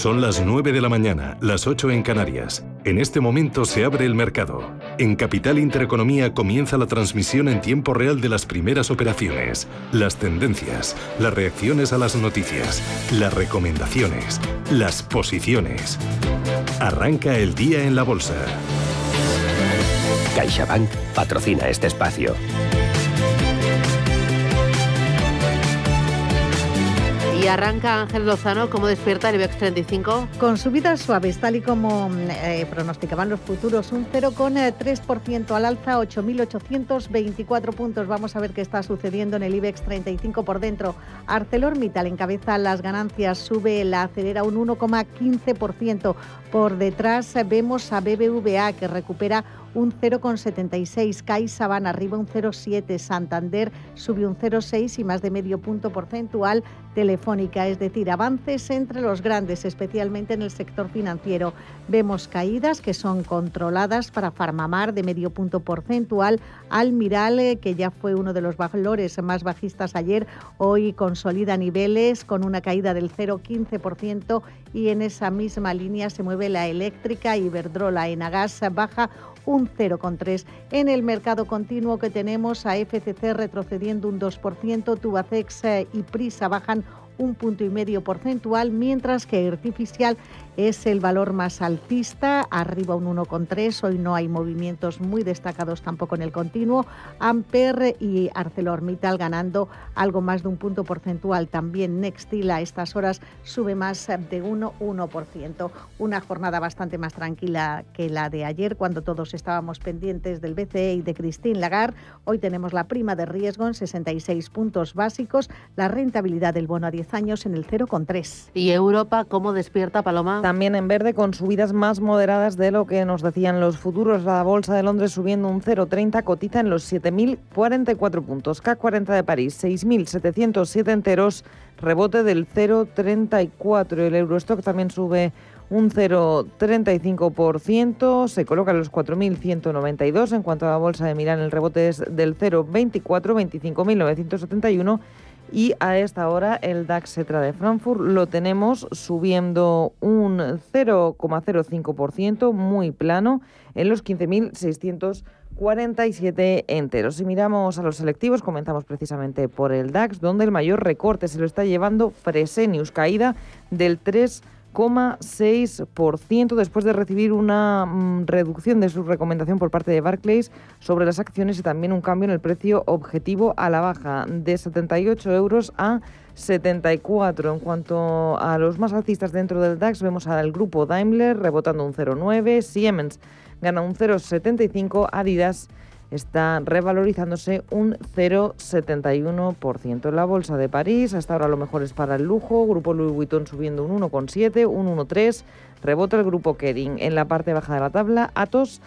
Son las 9 de la mañana, las 8 en Canarias. En este momento se abre el mercado. En Capital Intereconomía comienza la transmisión en tiempo real de las primeras operaciones, las tendencias, las reacciones a las noticias, las recomendaciones, las posiciones. Arranca el día en la bolsa. CaixaBank patrocina este espacio. Y arranca Ángel Lozano, ¿cómo despierta el IBEX 35? Con subidas suaves, tal y como eh, pronosticaban los futuros, un 0,3% al alza, 8.824 puntos. Vamos a ver qué está sucediendo en el IBEX 35 por dentro. ArcelorMittal encabeza las ganancias, sube la acelera un 1,15%. Por detrás vemos a BBVA que recupera un 0,76. CaixaBank arriba un 0,7. Santander sube un 0,6 y más de medio punto porcentual. Telefónica, es decir, avances entre los grandes, especialmente en el sector financiero. Vemos caídas que son controladas para Farmamar de medio punto porcentual. Almiral, eh, que ya fue uno de los valores más bajistas ayer, hoy consolida niveles con una caída del 0,15% y en esa misma línea se mueve la eléctrica Iberdrola. Enagas baja un 0,3. En el mercado continuo que tenemos a FCC retrocediendo un 2%, Tubacex eh, y Prisa bajan un punto y medio porcentual, mientras que Artificial es el valor más alcista, arriba un 1,3. Hoy no hay movimientos muy destacados tampoco en el continuo. Amper y ArcelorMittal ganando algo más de un punto porcentual. También Nextil a estas horas sube más de 1,1%. Una jornada bastante más tranquila que la de ayer, cuando todos estábamos pendientes del BCE y de Christine Lagarde. Hoy tenemos la prima de riesgo en 66 puntos básicos, la rentabilidad del bono a 10 años en el 0,3. ¿Y Europa cómo despierta, Paloma? También en verde con subidas más moderadas de lo que nos decían los futuros. La bolsa de Londres subiendo un 0,30, cotiza en los 7.044 puntos. K40 de París, 6.707 enteros, rebote del 0,34. El Eurostock también sube un 0,35%, se coloca en los 4.192. En cuanto a la bolsa de Milán, el rebote es del 0,24, 25.971 y a esta hora el DAX Cetra de Frankfurt lo tenemos subiendo un 0,05%, muy plano, en los 15.647 enteros. Si miramos a los selectivos, comenzamos precisamente por el DAX, donde el mayor recorte se lo está llevando Fresenius, caída del 3%. 6% después de recibir una mm, reducción de su recomendación por parte de Barclays sobre las acciones y también un cambio en el precio objetivo a la baja de 78 euros a 74. En cuanto a los más alcistas dentro del DAX, vemos al grupo Daimler rebotando un 0,9, Siemens gana un 0,75, Adidas está revalorizándose un 0,71%. La bolsa de París, hasta ahora lo mejor es para el lujo, grupo Louis Vuitton subiendo un 1,7, un 1,3, rebota el grupo Kering. En la parte baja de la tabla, Atos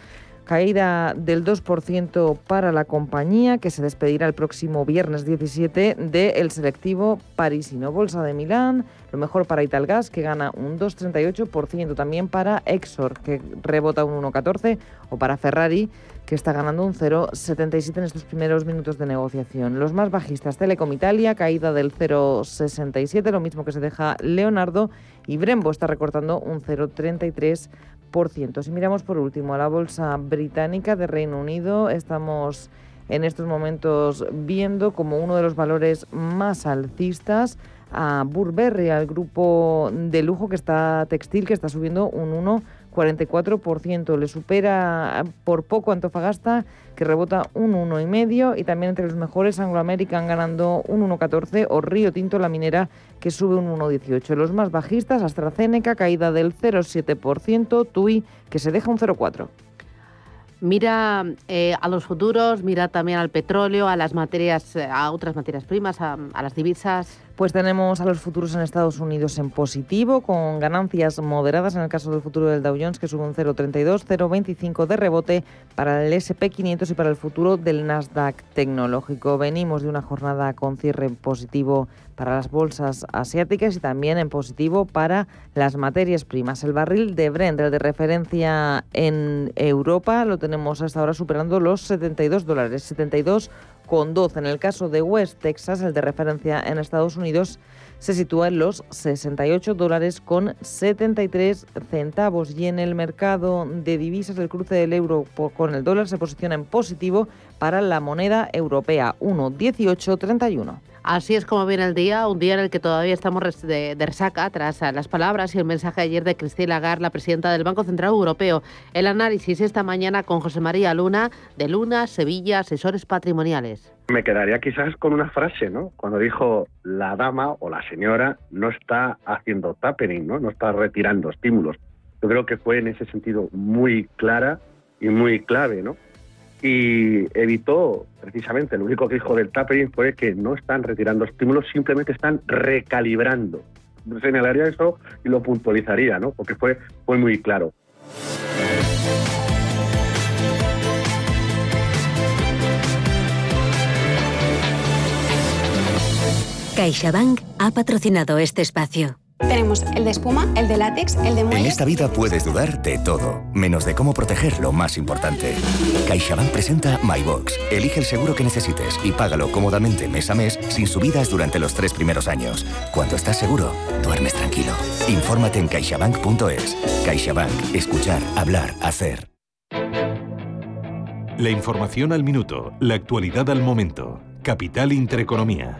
caída del 2% para la compañía que se despedirá el próximo viernes 17 del selectivo parisino. Bolsa de Milán, lo mejor para Italgas que gana un 2,38%, también para Exor que rebota un 1,14% o para Ferrari que está ganando un 0,77 en estos primeros minutos de negociación. Los más bajistas, Telecom Italia, caída del 0,67, lo mismo que se deja Leonardo, y Brembo está recortando un 0,33%. Si miramos por último a la bolsa británica de Reino Unido, estamos en estos momentos viendo como uno de los valores más alcistas a Burberry, al grupo de lujo que está textil, que está subiendo un 1 44%. Le supera por poco Antofagasta, que rebota un 1,5%. Y también entre los mejores, Anglo American ganando un 1,14%. O Río Tinto, la minera, que sube un 1,18%. Los más bajistas, AstraZeneca, caída del 0,7%. TUI, que se deja un 0,4%. Mira eh, a los futuros, mira también al petróleo, a las materias, a otras materias primas, a las divisas. Pues tenemos a los futuros en Estados Unidos en positivo, con ganancias moderadas en el caso del futuro del Dow Jones, que sube un 0,32, 0,25 de rebote para el SP500 y para el futuro del Nasdaq tecnológico. Venimos de una jornada con cierre positivo para las bolsas asiáticas y también en positivo para las materias primas. El barril de Brent, el de referencia en Europa, lo tenemos hasta ahora superando los 72 dólares, 72 con 12. En el caso de West Texas, el de referencia en Estados Unidos, se sitúa en los 68 dólares con 73 centavos. Y en el mercado de divisas, el cruce del euro con el dólar se posiciona en positivo para la moneda europea, 1,1831. Así es como viene el día, un día en el que todavía estamos de, resaca tras las palabras y el mensaje ayer de Christine Lagarde, la presidenta del Banco Central Europeo. El análisis esta mañana con José María Luna, de Luna, Sevilla, asesores patrimoniales. Me quedaría quizás con una frase, ¿no? Cuando dijo la dama o la señora no está haciendo tapering, ¿no? No está retirando estímulos. Yo creo que fue en ese sentido muy clara y muy clave, ¿no? Y evitó precisamente, lo único que dijo del tapering fue que no están retirando estímulos, simplemente están recalibrando. Señalaría eso y lo puntualizaría, ¿no? Porque fue, fue muy claro. CaixaBank ha patrocinado este espacio. Tenemos el de espuma, el de látex, el de muelle. En esta vida puedes dudar de todo, menos de cómo proteger lo más importante. CaixaBank presenta MyBox. Elige el seguro que necesites y págalo cómodamente mes a mes sin subidas durante los tres primeros años. Cuando estás seguro, duermes tranquilo. Infórmate en caixabank.es. CaixaBank. Escuchar, hablar, hacer. La información al minuto, la actualidad al momento. Capital Intereconomía.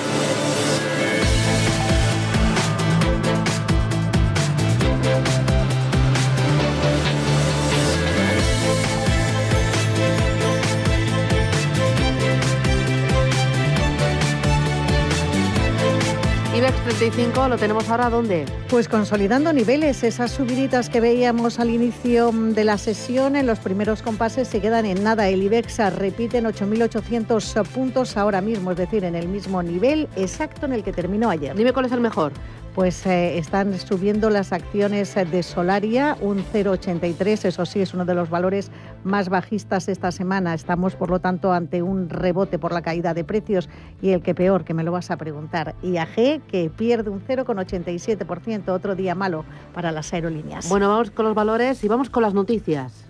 IBEX 35 lo tenemos ahora ¿dónde? Pues consolidando niveles, esas subiditas que veíamos al inicio de la sesión en los primeros compases se quedan en nada. El IBEX repite en 8.800 puntos ahora mismo, es decir, en el mismo nivel exacto en el que terminó ayer. Dime cuál es el mejor pues eh, están subiendo las acciones de Solaria un 0,83, eso sí es uno de los valores más bajistas esta semana. Estamos, por lo tanto, ante un rebote por la caída de precios y el que peor, que me lo vas a preguntar, IAG, que pierde un 0,87%, otro día malo para las aerolíneas. Bueno, vamos con los valores y vamos con las noticias.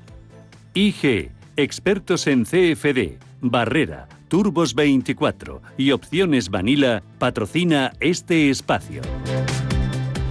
IG, expertos en CFD, Barrera, Turbos 24 y Opciones Vanilla patrocina este espacio.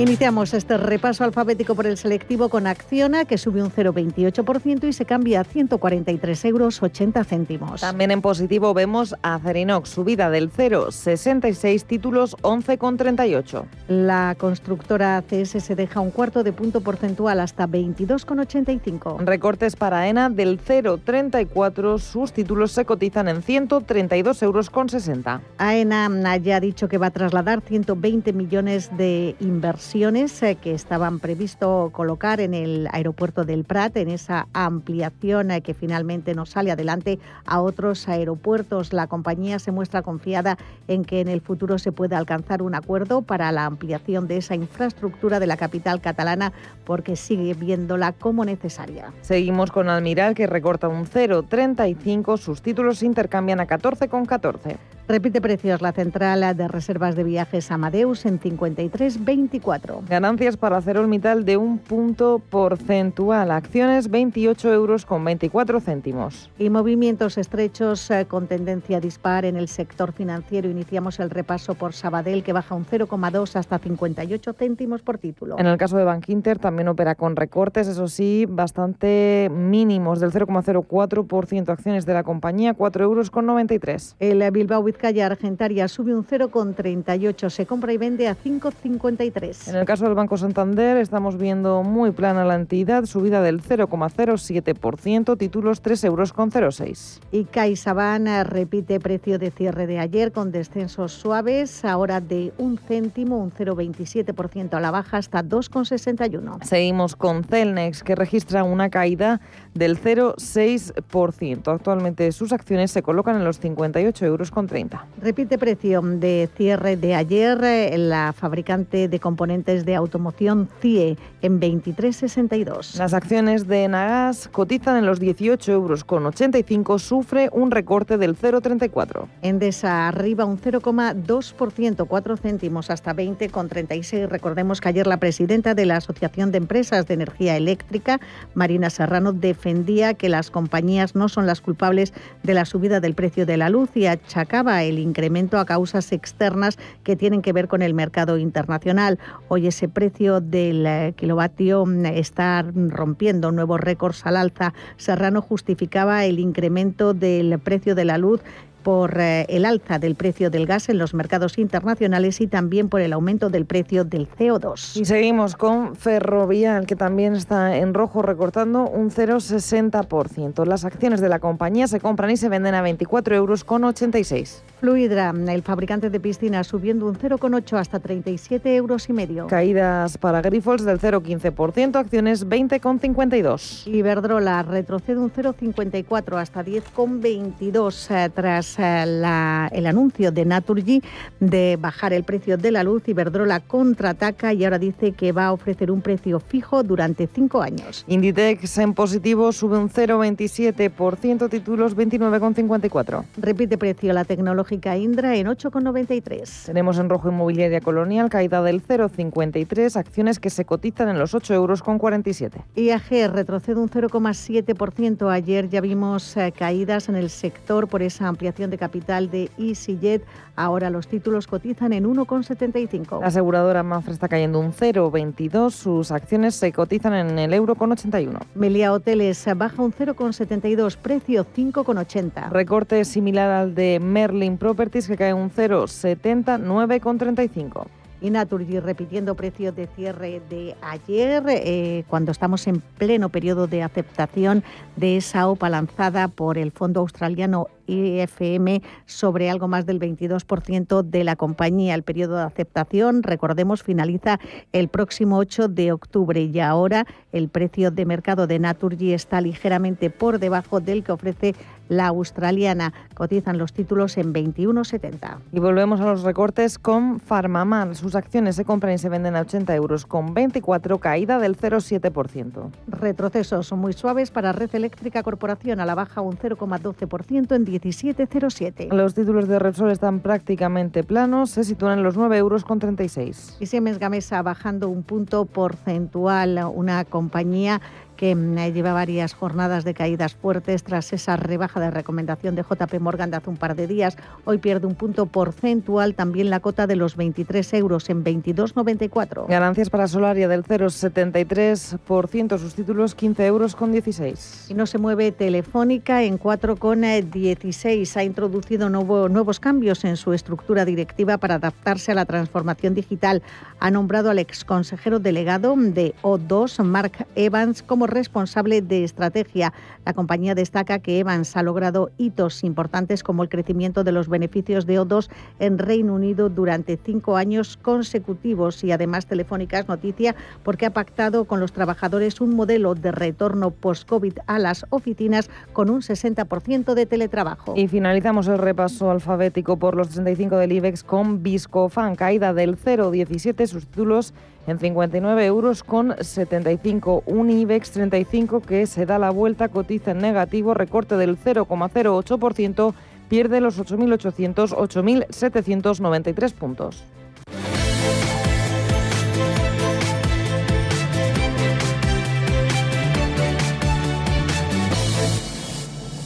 Iniciamos este repaso alfabético por el selectivo con Acciona, que sube un 0,28% y se cambia a 143 euros 80 céntimos. También en positivo vemos a Cerinox, subida del 0,66 títulos 11,38. La constructora ACS se deja un cuarto de punto porcentual hasta 22,85. Recortes para ENA del 0,34, sus títulos se cotizan en 132 euros con 60. AENA ya ha dicho que va a trasladar 120 millones de inversión eh, que estaban previsto colocar en el aeropuerto del Prat, en esa ampliación eh, que finalmente nos sale adelante a otros aeropuertos. La compañía se muestra confiada en que en el futuro se pueda alcanzar un acuerdo para la ampliación de esa infraestructura de la capital catalana porque sigue viéndola como necesaria. Seguimos con Almiral que recorta un 0,35, sus títulos intercambian a 14,14. Repite precios la central de reservas de viajes Amadeus en 53,24. Ganancias para Mittal de un punto porcentual. Acciones 28 euros con 24 céntimos. Y movimientos estrechos eh, con tendencia dispar en el sector financiero. Iniciamos el repaso por Sabadell que baja un 0,2 hasta 58 céntimos por título. En el caso de Bank Inter también opera con recortes, eso sí, bastante mínimos del 0,04% acciones de la compañía, 4 euros con 93. El Bilbao Calle Argentaria sube un 0,38, se compra y vende a 5,53. En el caso del Banco Santander estamos viendo muy plana la entidad, subida del 0,07%, títulos 3,06 euros. Y CaixaBank repite precio de cierre de ayer con descensos suaves, ahora de un céntimo, un 0,27% a la baja hasta 2,61. Seguimos con Celnex que registra una caída del 0,6%. Actualmente sus acciones se colocan en los 58 euros con 30. 2,50. Repite precio de cierre de ayer eh, la fabricante de componentes de automoción CIE en 23,62. Las acciones de Nagas cotizan en los 18 euros con 85, sufre un recorte del 0,34. Endesa arriba un 0,2%, 4 céntimos hasta 20,36. Recordemos que ayer la presidenta de la Asociación de Empresas de Energía Eléctrica, Marina Serrano, defendía que las compañías no son las culpables de la subida del precio de la luz y achacaba el incremento a causas externas que tienen que ver con el mercado internacional. Hoy ese precio del eh, kilovatio mm, está rompiendo nuevos récords al alza. Serrano justificaba el incremento del precio de la luz por eh, el alza del precio del gas en los mercados internacionales y también por el aumento del precio del CO2. Y seguimos con Ferrovial, que también está en rojo recortando un 0,60%. Las acciones de la compañía se compran y se venden a 24 euros con 86. Fluidra, el fabricante de piscinas, subiendo un 0,8 hasta 37 euros y medio. Caídas para Grifols del 0,15%, acciones 20,52. Iberdrola retrocede un 0,54 hasta 10,22 eh, tras el anuncio de Naturgy de bajar el precio de la luz, Iberdrola contraataca y ahora dice que va a ofrecer un precio fijo durante cinco años. Inditex en positivo sube un 0,27%, títulos 29,54. Repite precio la tecnológica Indra en 8,93. Tenemos en rojo inmobiliaria colonial, caída del 0,53, acciones que se cotizan en los 8 euros con 47. IAG retrocede un 0,7%. Ayer ya vimos eh, caídas en el sector por esa ampliación de capital de EasyJet. Ahora los títulos cotizan en 1,75. La aseguradora Mafra está cayendo un 0,22. Sus acciones se cotizan en el euro con 81. Melia Hoteles baja un 0,72, precio 5,80. Recorte similar al de Merlin Properties que cae un 0,70, 9,35 y Naturgy repitiendo precios de cierre de ayer, eh, cuando estamos en pleno periodo de aceptación de esa OPA lanzada por el fondo australiano IFM sobre algo más del 22% de la compañía. El periodo de aceptación, recordemos, finaliza el próximo 8 de octubre y ahora el precio de mercado de Naturgy está ligeramente por debajo del que ofrece la australiana. Cotizan los títulos en 21,70. Y volvemos a los recortes con Farmamar. Sus acciones se compran y se venden a 80 euros con 24, caída del 0,7%. Retrocesos muy suaves para Red Eléctrica Corporación a la baja un 0,12% en 17,07. Los títulos de Repsol están prácticamente planos, se sitúan en los 9 euros con 36. Y Siemens Gamesa bajando un punto porcentual, una compañía que mm, lleva varias jornadas de caídas fuertes tras esa rebaja de recomendación de JP Morgan de hace un par de días. Hoy pierde un punto porcentual también la cota de los 23 euros en 22,94. Ganancias para Solaria del 0,73%, sus títulos 15 euros con 16. Y no se mueve Telefónica en 4,16. Ha introducido nuevos cambios en su estructura directiva para adaptarse a la transformación digital. Ha nombrado al exconsejero delegado de O2, Mark Evans, como responsable de estrategia. La compañía destaca que Evans ha logrado hitos importantes como el crecimiento de los beneficios de O2 en Reino Unido durante cinco años consecutivos y además Telefónica es noticia porque ha pactado con los trabajadores un modelo de retorno post-COVID a las oficinas con un 60% de teletrabajo. Y finalizamos el repaso alfabético por los 35 del IBEX con Viscofan, caída del 0,17 sus títulos en 59 euros con 75. Un IBEX 35 que se da la vuelta, cotiza en negativo, recorte del 0,08%, pierde los 8.800, 8.793 puntos.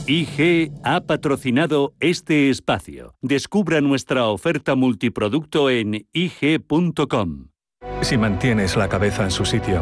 IG ha patrocinado este espacio. Descubra nuestra oferta multiproducto en IG.com. Si mantienes la cabeza en su sitio,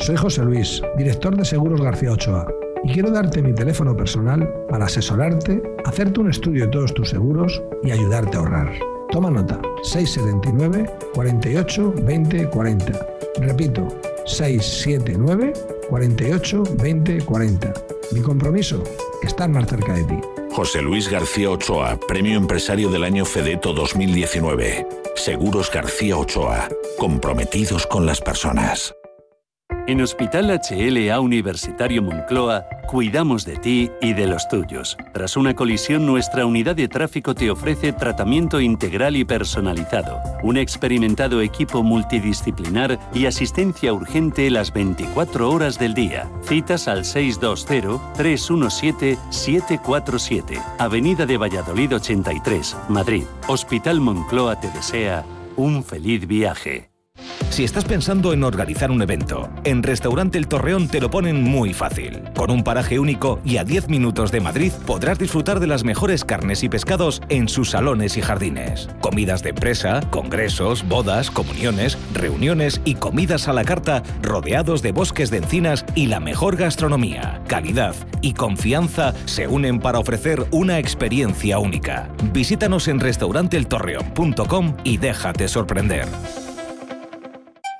Soy José Luis, director de Seguros García Ochoa, y quiero darte mi teléfono personal para asesorarte, hacerte un estudio de todos tus seguros y ayudarte a ahorrar. Toma nota, 679 48 20 40. Repito, 679 48 20 40. Mi compromiso, estar más cerca de ti. José Luis García Ochoa, Premio Empresario del Año Fedeto 2019. Seguros García Ochoa, comprometidos con las personas. En Hospital HLA Universitario Moncloa, cuidamos de ti y de los tuyos. Tras una colisión, nuestra unidad de tráfico te ofrece tratamiento integral y personalizado, un experimentado equipo multidisciplinar y asistencia urgente las 24 horas del día. Citas al 620-317-747, Avenida de Valladolid 83, Madrid. Hospital Moncloa te desea un feliz viaje. Si estás pensando en organizar un evento, en Restaurante El Torreón te lo ponen muy fácil. Con un paraje único y a 10 minutos de Madrid podrás disfrutar de las mejores carnes y pescados en sus salones y jardines. Comidas de empresa, congresos, bodas, comuniones, reuniones y comidas a la carta rodeados de bosques de encinas y la mejor gastronomía. Calidad y confianza se unen para ofrecer una experiencia única. Visítanos en restauranteeltorreón.com y déjate sorprender.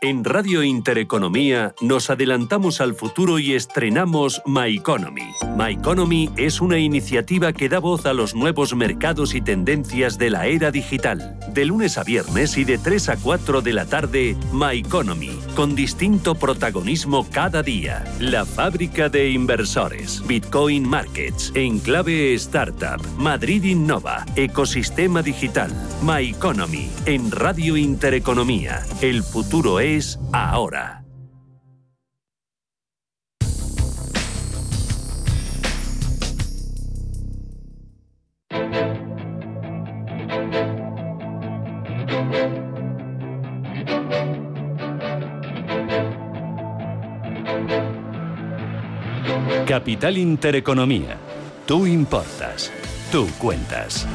En Radio Intereconomía nos adelantamos al futuro y estrenamos My Economy. My Economy es una iniciativa que da voz a los nuevos mercados y tendencias de la era digital. De lunes a viernes y de 3 a 4 de la tarde, My Economy, con distinto protagonismo cada día. La fábrica de inversores, Bitcoin Markets, Enclave Startup, Madrid Innova, Ecosistema Digital, My Economy, en Radio Intereconomía. El futuro es ahora. Capital Intereconomía. Tú importas. Tú cuentas.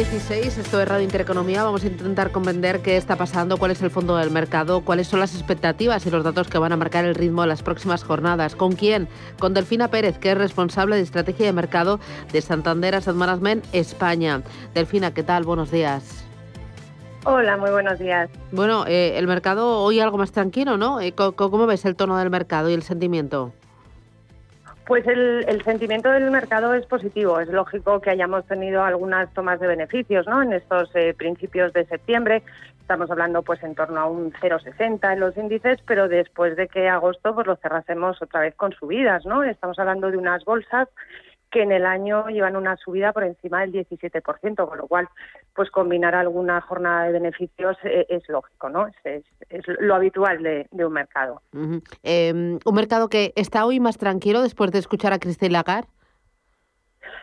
16, esto es Radio Intereconomía. Vamos a intentar comprender qué está pasando, cuál es el fondo del mercado, cuáles son las expectativas y los datos que van a marcar el ritmo de las próximas jornadas. ¿Con quién? Con Delfina Pérez, que es responsable de estrategia de mercado de Santander Asset Management España. Delfina, ¿qué tal? Buenos días. Hola, muy buenos días. Bueno, eh, el mercado hoy algo más tranquilo, ¿no? Eh, ¿Cómo ves el tono del mercado y el sentimiento? Pues el, sentimiento del mercado es positivo. Es lógico que hayamos tenido algunas tomas de beneficios ¿no? en estos eh, principios de septiembre. Estamos hablando pues en torno a un 0,60 en los índices, pero después de que agosto pues lo cerrásemos otra vez con subidas. ¿no? Estamos hablando de unas bolsas que en el año llevan una subida por encima del 17%, con lo cual, pues combinar alguna jornada de beneficios eh, es, lógico, ¿no? Es, lo habitual de, un mercado. Em, un mercado que está hoy más tranquilo después de escuchar a Christine Lagarde.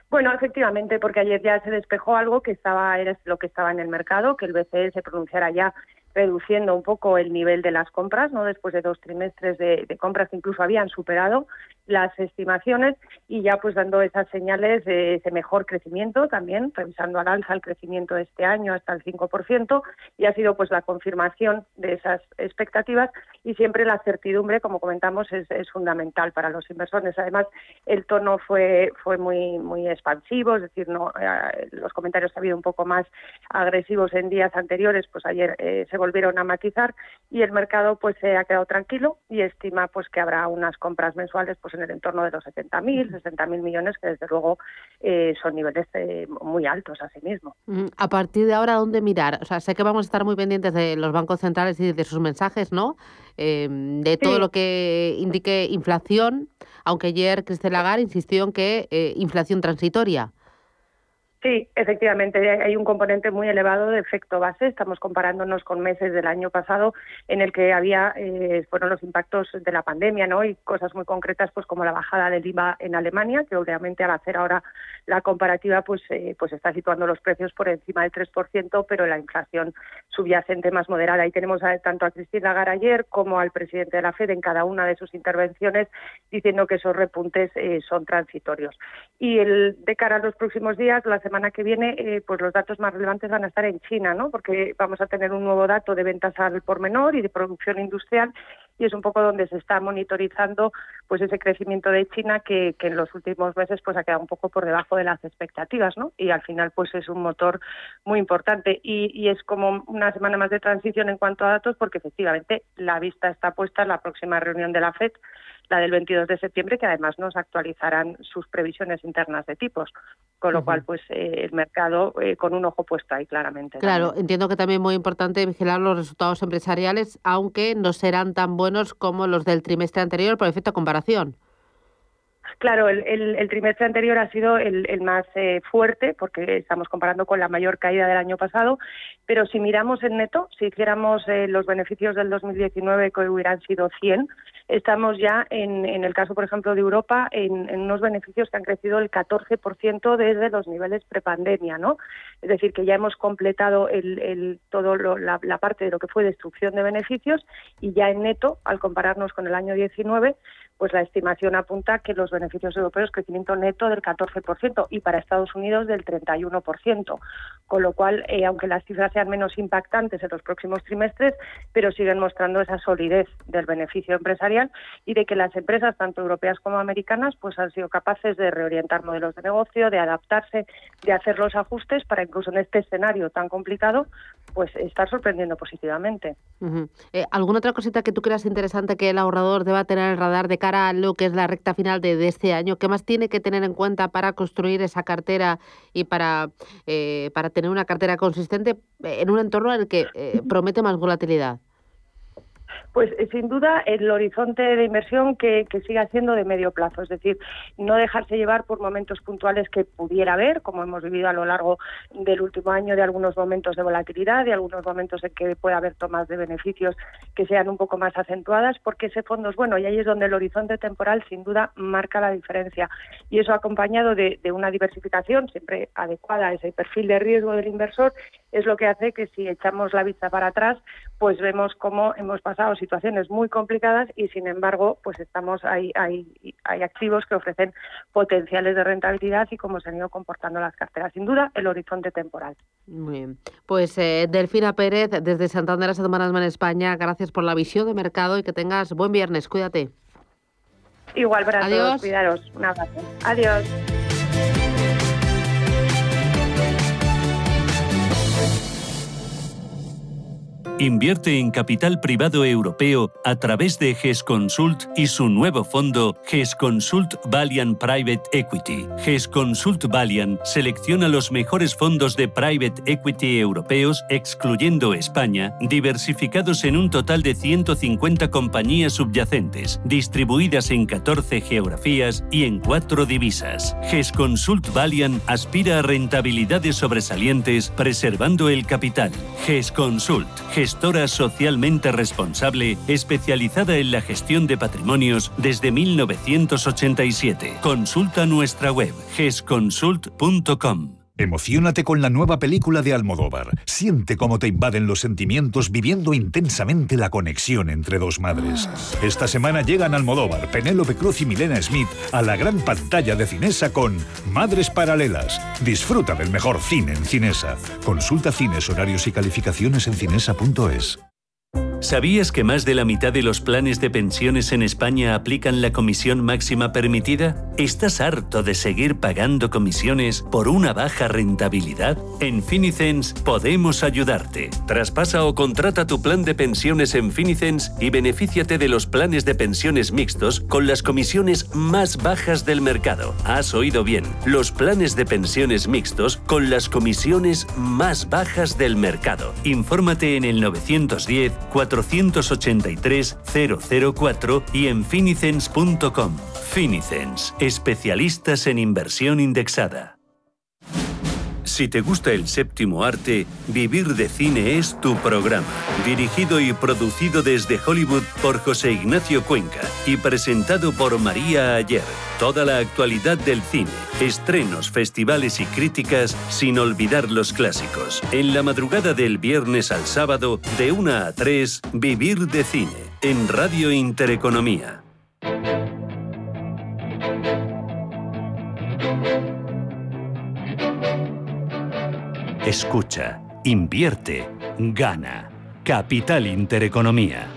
Bueno, efectivamente, porque ayer ya se despejó algo que estaba era lo que estaba en el mercado, que el BCE se pronunciara ya reduciendo un poco el nivel de las compras, no después de dos trimestres de, compras que incluso habían superado las estimaciones y ya pues dando esas señales de ese mejor crecimiento también, revisando al alza el crecimiento de este año hasta el 5% y ha sido pues la confirmación de esas expectativas y siempre la certidumbre, como comentamos, es, fundamental para los inversores. Además, el tono fue fue muy muy expansivo, es decir, no eh, los comentarios han habido un poco más agresivos en días anteriores, pues ayer eh, se volvieron a matizar y el mercado pues se ha quedado tranquilo y estima pues que habrá unas compras mensuales pues en el entorno de los 70.000, 60.000 millones que desde luego eh, son niveles eh, muy altos asimismo. A partir de ahora, ¿dónde mirar? O sea, sé que vamos a estar muy pendientes de los bancos centrales y de sus mensajes, ¿no? Em, de todo lo que indique inflación, aunque ayer Cristel Lagarde insistió en que eh, inflación transitoria. Sí, efectivamente, hay un componente muy elevado de efecto base. Estamos comparándonos con meses del año pasado en el que había eh, fueron los impactos de la pandemia, ¿no? Y cosas muy concretas, pues como la bajada del IVA en Alemania, que obviamente al hacer ahora la comparativa, pues eh, pues está situando los precios por encima del 3%, pero la inflación subyacente más moderada. Ahí tenemos tanto a Cristina Lagarde ayer como al presidente de la Fed en cada una de sus intervenciones diciendo que esos repuntes eh, son transitorios. Y el, de cara a los próximos días, las semana que viene, eh, pues los datos más relevantes van a estar en China, ¿no? Porque vamos a tener un nuevo dato de ventas al por menor y de producción industrial y es un poco donde se está monitorizando pues ese crecimiento de China que, en los últimos meses pues ha quedado un poco por debajo de las expectativas, ¿no? Y al final pues es un motor muy importante y, y es como una semana más de transición en cuanto a datos porque efectivamente la vista está puesta en la próxima reunión de la FED la del 22 de septiembre, que además nos actualizarán sus previsiones internas de tipos, con lo cual pues eh, el mercado eh, con un ojo puesto ahí claramente. Claro, entiendo que también es muy importante vigilar los resultados empresariales, aunque no serán tan buenos como los del trimestre anterior por efecto de comparación. Claro, el, trimestre anterior ha sido el, más eh, fuerte porque estamos comparando con la mayor caída del año pasado, pero si miramos en neto, si hiciéramos los beneficios del 2019 que hubieran sido 100, estamos ya en, en el caso, por ejemplo, de Europa, en, unos beneficios que han crecido el 14% desde los niveles prepandemia, ¿no? Es decir, que ya hemos completado el, el la, la, parte de lo que fue destrucción de beneficios y ya en neto, al compararnos con el año 19, pues la estimación apunta que los beneficios europeos crecimiento neto del 14% y para Estados Unidos del 31%, con lo cual, eh, aunque las cifras sean menos impactantes en los próximos trimestres, pero siguen mostrando esa solidez del beneficio empresarial y de que las empresas, tanto europeas como americanas, pues han sido capaces de reorientar modelos de negocio, de adaptarse, de hacer los ajustes para incluso en este escenario tan complicado, pues estar sorprendiendo positivamente. Eh, ¿Alguna otra cosita que tú creas interesante que el ahorrador deba tener el radar de cara a lo que es la recta final de, este año? ¿Qué más tiene que tener en cuenta para construir esa cartera y para, eh, para tener una cartera consistente en un entorno en el que eh, promete más volatilidad? Pues eh, sin duda el horizonte de inversión que, siga siendo de medio plazo, es decir, no dejarse llevar por momentos puntuales que pudiera haber, como hemos vivido a lo largo del último año, de algunos momentos de volatilidad, de algunos momentos en que puede haber tomas de beneficios que sean un poco más acentuadas, porque ese fondo es bueno y ahí es donde el horizonte temporal sin duda marca la diferencia. Y eso acompañado de, de una diversificación siempre adecuada a ese perfil de riesgo del inversor es lo que hace que si echamos la vista para atrás, pues vemos cómo hemos pasado situaciones muy complicadas y sin embargo, pues estamos hay, hay, hay activos que ofrecen potenciales de rentabilidad y cómo se han ido comportando las carteras. Sin duda, el horizonte temporal. Muy bien. Pues eh, Delfina Pérez, desde Santander a en España, gracias por la visión de mercado y que tengas buen viernes. Cuídate. Igual para Adiós. todos, cuidaros. Un abrazo. Adiós. Invierte en capital privado europeo a través de GES Consult y su nuevo fondo GES Consult Valiant Private Equity. GES Consult Valiant selecciona los mejores fondos de private equity europeos, excluyendo España, diversificados en un total de 150 compañías subyacentes, distribuidas en 14 geografías y en 4 divisas. GES Consult Valiant aspira a rentabilidades sobresalientes preservando el capital. GES Consult gestora socialmente responsable especializada en la gestión de patrimonios desde 1987. Consulta nuestra web gesconsult.com. Emocionate con la nueva película de Almodóvar. Siente cómo te invaden los sentimientos viviendo intensamente la conexión entre dos madres. Esta semana llegan Almodóvar, Penélope Cruz y Milena Smith a la gran pantalla de Cinesa con Madres Paralelas. Disfruta del mejor cine en Cinesa. Consulta cines, horarios y calificaciones en cinesa.es. ¿Sabías que más de la mitad de los planes de pensiones en España aplican la comisión máxima permitida? ¿Estás harto de seguir pagando comisiones por una baja rentabilidad? En Finicens podemos ayudarte. Traspasa o contrata tu plan de pensiones en Finicens y benefíciate de los planes de pensiones mixtos con las comisiones más bajas del mercado. Has oído bien, los planes de pensiones mixtos con las comisiones más bajas del mercado. Infórmate en el 910 483 004 y en finicens.com. Finicens, especialistas en inversión indexada. Si te gusta el séptimo arte, Vivir de Cine es tu programa. Dirigido y producido desde Hollywood por José Ignacio Cuenca y presentado por María Ayer. Toda la actualidad del cine, estrenos, festivales y críticas, sin olvidar los clásicos. En la madrugada del viernes al sábado, de 1 a 3, Vivir de Cine, en Radio Intereconomía. Escucha, invierte, gana. Capital Intereconomía.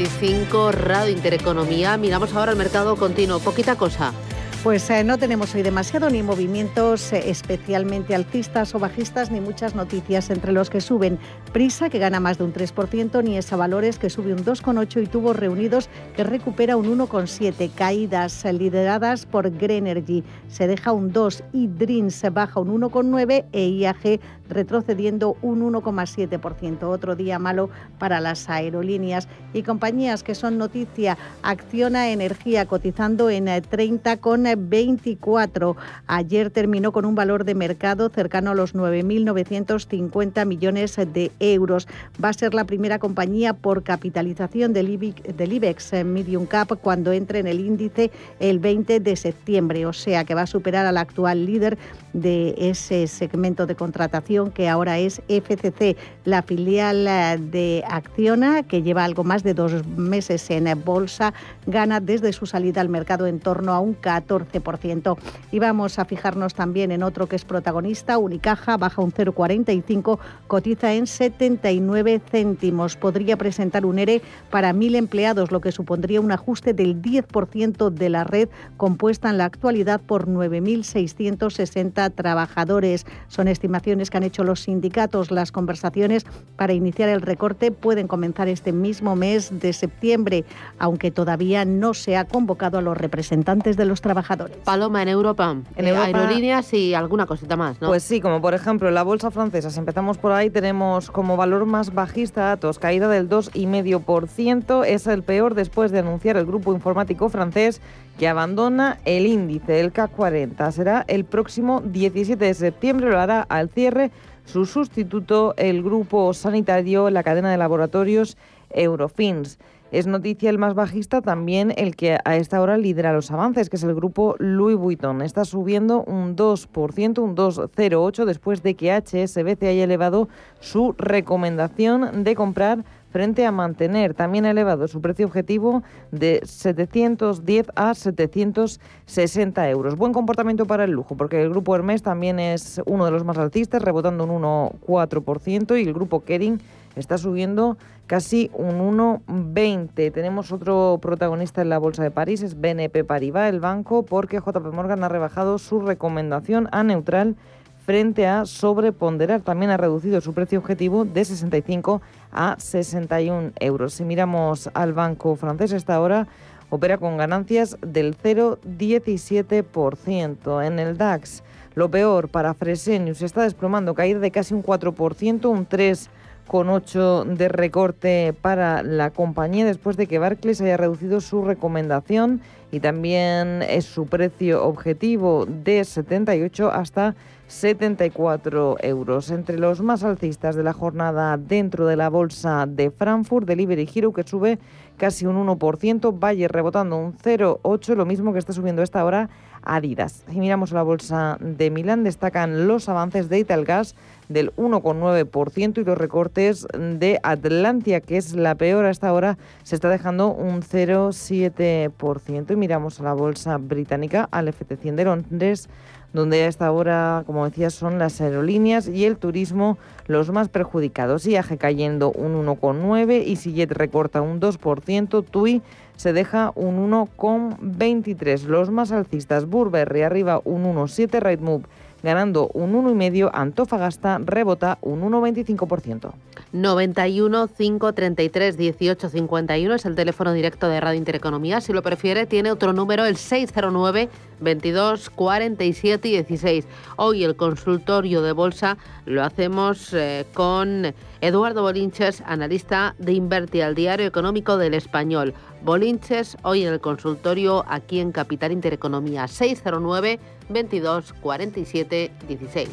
25, Radio Intereconomía. Miramos ahora el mercado continuo. Poquita cosa. Pues eh, no tenemos hoy demasiado ni movimientos eh, especialmente alcistas o bajistas ni muchas noticias entre los que suben Prisa que gana más de un 3%, ni esa Valores que sube un 2,8 y tuvo reunidos que recupera un 1,7. Caídas lideradas por Greenergy se deja un 2 y Dream se baja un 1,9 e IAG retrocediendo un 1,7%. Otro día malo para las aerolíneas y compañías que son noticia. Acciona Energía cotizando en 30,24. Ayer terminó con un valor de mercado cercano a los 9.950 millones de euros. Va a ser la primera compañía por capitalización del IBEX Medium Cap cuando entre en el índice el 20 de septiembre, o sea que va a superar al actual líder de ese segmento de contratación que ahora es FCC, la filial eh, de Acciona, que lleva algo más de dos meses en bolsa, gana desde su salida al mercado en torno a un 14%. Y vamos a fijarnos también en otro que es protagonista, Unicaja, baja un 0,45, cotiza en 79 céntimos. Podría presentar un ERE para mil empleados, lo que supondría un ajuste del 10% de la red compuesta en la actualidad por 9.660 trabajadores. Son estimaciones que han hecho los sindicatos. Las conversaciones para iniciar el recorte pueden comenzar este mismo mes de septiembre, aunque todavía no se ha convocado a los representantes de los trabajadores. Paloma, en Europa, en eh, aerolíneas y alguna cosita más, ¿no? Pues sí, como por ejemplo la bolsa francesa, si empezamos por ahí, tenemos como valor más bajista Atos, caída del 2,5%, es el peor después de anunciar el grupo informático francés que abandona el índice, el CAC 40. Será el próximo 17 de septiembre, lo hará al cierre su sustituto, el grupo sanitario, la cadena de laboratorios Eurofins. Es noticia el más bajista también el que a esta hora lidera los avances, que es el grupo Louis Vuitton. Está subiendo un 2%, un 2,08 después de que HSBC haya elevado su recomendación de comprar frente a mantener. También ha elevado su precio objetivo de 710 a 760 euros. Buen comportamiento para el lujo, porque el grupo Hermes también es uno de los más alcistas, rebotando un 1,4%, y el grupo Kering está subiendo casi un 1,20. Tenemos otro protagonista en la Bolsa de París, es BNP Paribas, el banco, porque JP Morgan ha rebajado su recomendación a neutral frente a sobreponderar. También ha reducido su precio objetivo de 65 a 61 euros. Si miramos al banco francés, esta hora opera con ganancias del 0,17%. En el DAX, lo peor para Fresenius está desplomando, caída de casi un 4%, un 3,8% de recorte para la compañía después de que Barclays haya reducido su recomendación y también es su precio objetivo de 78 hasta 74 euros. Entre los más alcistas de la jornada dentro de la bolsa de Frankfurt, Delivery Hero que sube casi un 1%, Valle rebotando un 0,8%, lo mismo que está subiendo esta hora Adidas. Si miramos la bolsa de Milán, destacan los avances de Italgas del 1,9% y los recortes de Atlantia, que es la peor hasta ahora, se está dejando un 0,7%. Y miramos a la bolsa británica, al FT100 de Londres, donde a esta hora, como decía, son las aerolíneas y el turismo los más perjudicados. IAG cayendo un 1,9% y Sillet recorta un 2%, TUI se deja un 1,23%. Los más alcistas, Burberry arriba un 1,7%, Rightmove ganando un 1,5%, Antofagasta rebota un 1,25%. 91 533 18 51 es el teléfono directo de Radio Intereconomía. Si lo prefiere, tiene otro número, el 609 22 47 16. Hoy el consultorio de bolsa lo hacemos eh, con Eduardo Bolinches, analista de Inverti al Diario Económico del Español. Bolinches, hoy en el consultorio aquí en Capital Intereconomía, 609 22 47 16.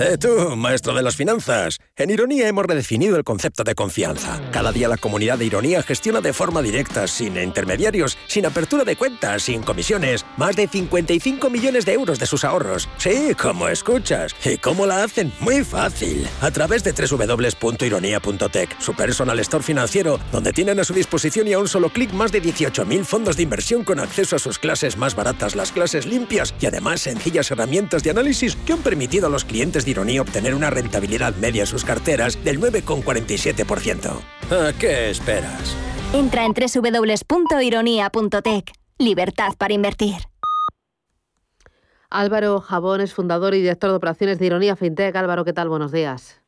Eh, tú, maestro de las finanzas. En Ironía hemos redefinido el concepto de confianza. Cada día la comunidad de Ironía gestiona de forma directa, sin intermediarios sin apertura de cuentas, sin comisiones, más de 55 millones de euros de sus ahorros. Sí, como escuchas. ¿Y cómo la hacen? Muy fácil. A través de www.ironía.tech, su personal store financiero, donde tienen a su disposición y a un solo clic más de 18.000 fondos de inversión con acceso a sus clases más baratas, las clases limpias y además sencillas herramientas de análisis que han permitido a los clientes Ironía obtener una rentabilidad media en sus carteras del 9,47%. ¿A qué esperas? Entra en www.ironía.tech. Libertad para invertir. Álvaro Jabón es fundador y director de operaciones de Ironía FinTech. Álvaro, ¿qué tal? Buenos días.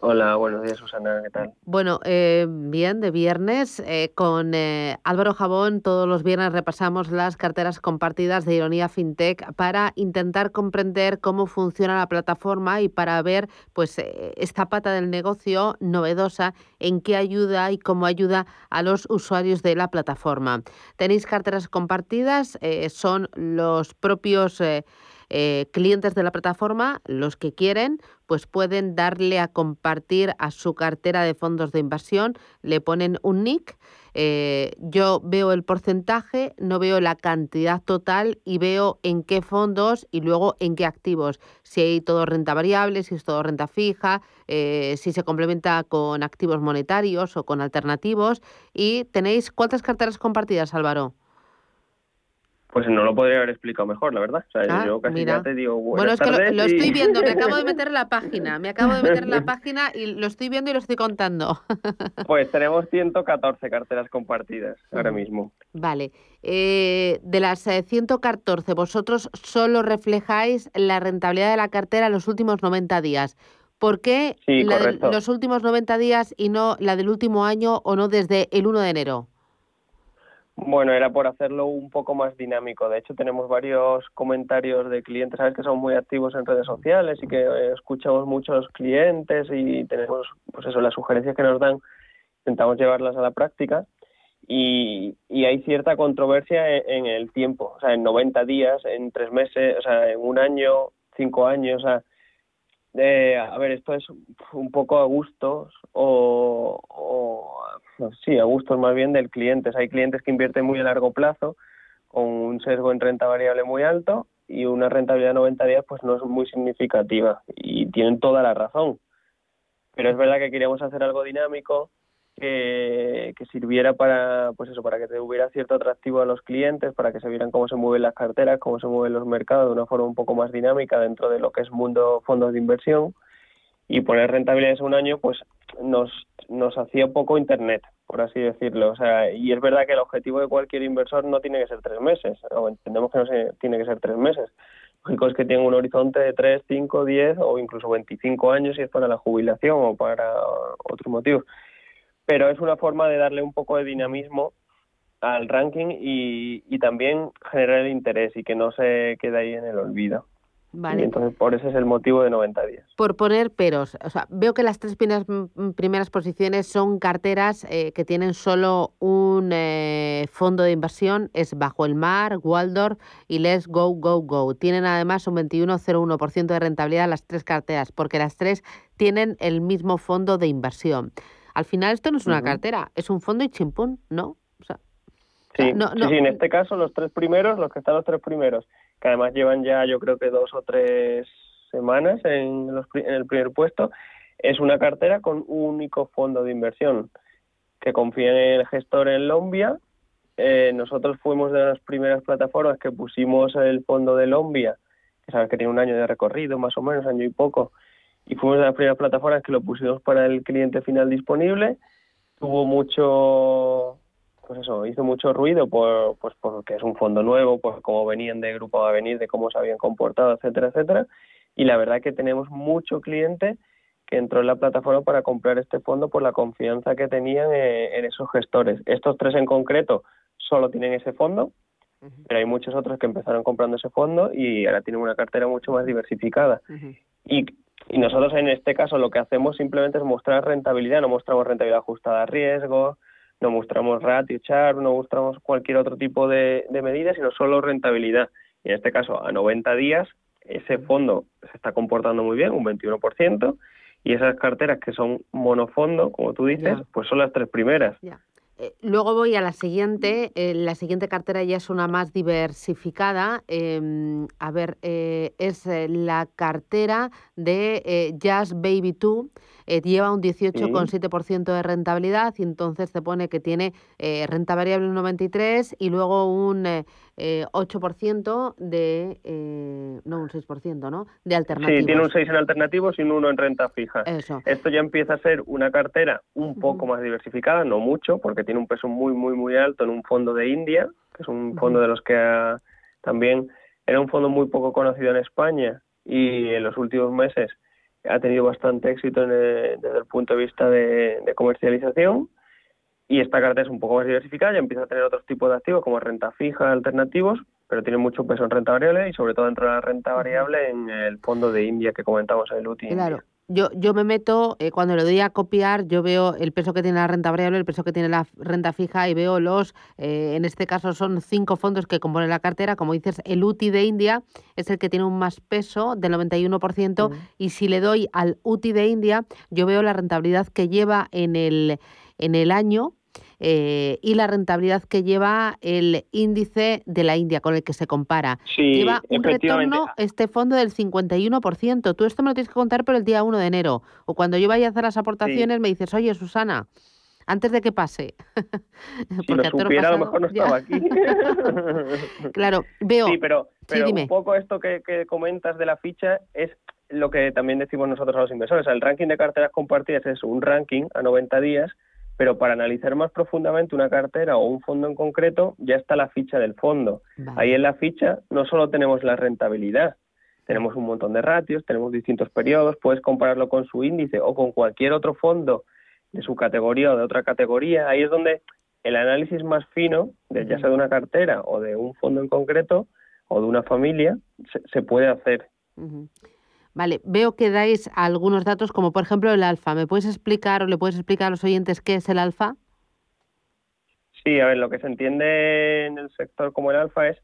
Hola, buenos días Susana, ¿qué tal? Bueno, eh, bien, de viernes. Eh, con eh, Álvaro Jabón todos los viernes repasamos las carteras compartidas de Ironía FinTech para intentar comprender cómo funciona la plataforma y para ver pues esta pata del negocio novedosa, en qué ayuda y cómo ayuda a los usuarios de la plataforma. Tenéis carteras compartidas, son los propios... Eh, clientes de la plataforma, los que quieren, pues pueden darle a compartir a su cartera de fondos de inversión, le ponen un nick. Eh, yo veo el porcentaje, no veo la cantidad total y veo en qué fondos y luego en qué activos. Si hay todo renta variable, si es todo renta fija, eh, si se complementa con activos monetarios o con alternativos. ¿Y tenéis cuántas carteras compartidas, Álvaro? Pues no lo podría haber explicado mejor, la verdad. O sea, ah, yo casi ya te digo Bueno, es que lo, estoy viendo, me acabo de meter en la página, me acabo de meter en la página y lo estoy viendo y lo estoy contando. Pues tenemos 114 carteras compartidas ahora mismo. Vale. Eh, de las 114, eh, vosotros solo reflejáis la rentabilidad de la cartera en los últimos 90 días. ¿Por qué la de los últimos 90 días y no la del último año o no desde el 1 de enero? Bueno, era por hacerlo un poco más dinámico. De hecho, tenemos varios comentarios de clientes, sabes que son muy activos en redes sociales y que eh, escuchamos muchos clientes y tenemos, pues eso, las sugerencias que nos dan, intentamos llevarlas a la práctica. Y, y hay cierta controversia en, en, el tiempo, o sea, en 90 días, en tres meses, o sea, en un año, cinco años, o sea, a ver, esto es un poco a gustos o, sí, a gustos más bien del cliente. hay clientes que invierten muy a largo plazo con un sesgo en renta variable muy alto y una rentabilidad de 90 días pues no es muy significativa y tienen toda la razón. Pero es verdad que queríamos hacer algo dinámico que, que, sirviera para pues eso para que te hubiera cierto atractivo a los clientes para que se vieran cómo se mueven las carteras cómo se mueven los mercados de una forma un poco más dinámica dentro de lo que es mundo fondos de inversión. Y poner rentabilidades un año pues nos nos hacía poco internet por así decirlo. O sea y es verdad que el objetivo de cualquier inversor no tiene que ser tres meses o entendemos que no se, tiene que ser tres meses. Lógico es que tienen un horizonte de tres cinco diez o incluso veinticinco años si es para la jubilación o para otros motivos pero es una forma de darle un poco de dinamismo al ranking y, y también generar el interés y que no se quede ahí en el olvido. Vale. entonces, por eso es el motivo de 90 días. Por poner peros, o sea, veo que las tres primeras, primeras posiciones son carteras eh, que tienen solo un eh, fondo de inversión, es Bajo el Mar, Waldorf y Let's Go, Go, Go. Tienen además un 21,01% de rentabilidad las tres carteras, porque las tres tienen el mismo fondo de inversión. Al final esto no es una cartera, es un fondo y chimpún, ¿no? O sea, sí, sí, en este caso los tres primeros, los que están los tres primeros, que además llevan ya yo creo que dos o tres semanas en, los, en el primer puesto, es una cartera con un único fondo de inversión que confía en el gestor en Lombia. Eh, nosotros fuimos de las primeras plataformas que pusimos el fondo de Lombia, que sabes que tiene un año de recorrido, más o menos, año y poco, y fuimos de las primeras plataformas que lo pusimos para el cliente final disponible. Tuvo mucho, pues eso, hizo mucho ruido por, pues porque es un fondo nuevo, por cómo venían de Grupo Avenir, de cómo se habían comportado, etcétera, etcétera. Y la verdad que tenemos mucho cliente que entró en la plataforma para comprar este fondo por la confianza que tenían eh, en, esos gestores. Estos tres en concreto solo tienen ese fondo, pero hay muchos otros que empezaron comprando ese fondo y ahora tienen una cartera mucho más diversificada. Y y nosotros en este caso lo que hacemos simplemente es mostrar rentabilidad, no mostramos rentabilidad ajustada a riesgo, no mostramos ratio chart, no mostramos cualquier otro tipo de, de medida, sino solo rentabilidad. Y en este caso, a 90 días, ese fondo se está comportando muy bien, un 21%, y esas carteras que son monofondo, como tú dices, pues son las tres primeras. Luego voy a la siguiente. Eh, la siguiente cartera ya es una más diversificada. Em, a ver, eh, es la cartera de Jazz Baby 2. lleva un 18,7% de rentabilidad y entonces te pone que tiene renta variable un 93 y luego un 8% de, no un 6%, ¿no? De alternativos. Sí, tiene un 6 en alternativos y un 1 en renta fija. Eso. Esto ya empieza a ser una cartera un poco más diversificada, no mucho, porque tiene un peso muy, muy, muy alto en un fondo de India, que es un fondo de los que también era un fondo muy poco conocido en España y en los últimos meses ha tenido bastante éxito desde el punto de vista de, comercialización y esta carta es un poco más diversificada, ya empieza a tener otros tipos de activos como renta fija, alternativos, pero tiene mucho peso en renta variable y sobre todo dentro de la renta variable en el fondo de India que comentamos en el último. Claro. Yo, yo me meto, eh, cuando le doy a copiar, yo veo el peso que tiene la renta variable, el peso que tiene la renta fija y veo los, eh, en este caso son cinco fondos que componen la cartera, como dices, el UTI de India es el que tiene un más peso del 91% y si le doy al UTI de India, yo veo la rentabilidad que lleva en el, en el año eh, y la rentabilidad que lleva el índice de la India con el que se compara. lleva un retorno este fondo del 51%. Tú esto me lo tienes que contar por el día 1 de enero. O cuando yo vaya a hacer las aportaciones me dices, oye, Susana, antes de que pase. Si lo supiera, a lo mejor no estaba aquí. claro, veo. Sí, pero, un poco esto que, que, comentas de la ficha es lo que también decimos nosotros a los inversores. El ranking de carteras compartidas es un ranking a 90 días pero para analizar más profundamente una cartera o un fondo en concreto, ya está la ficha del fondo. Ahí en la ficha no solo tenemos la rentabilidad, tenemos un montón de ratios, tenemos distintos periodos, puedes compararlo con su índice o con cualquier otro fondo de su categoría o de otra categoría. Ahí es donde el análisis más fino, de, ya sea de una cartera o de un fondo en concreto o de una familia, se, puede hacer. Vale, veo que dais algunos datos como por ejemplo el alfa. ¿Me puedes explicar o le puedes explicar a los oyentes qué es el alfa? Sí, a ver, lo que se entiende en el sector como el alfa es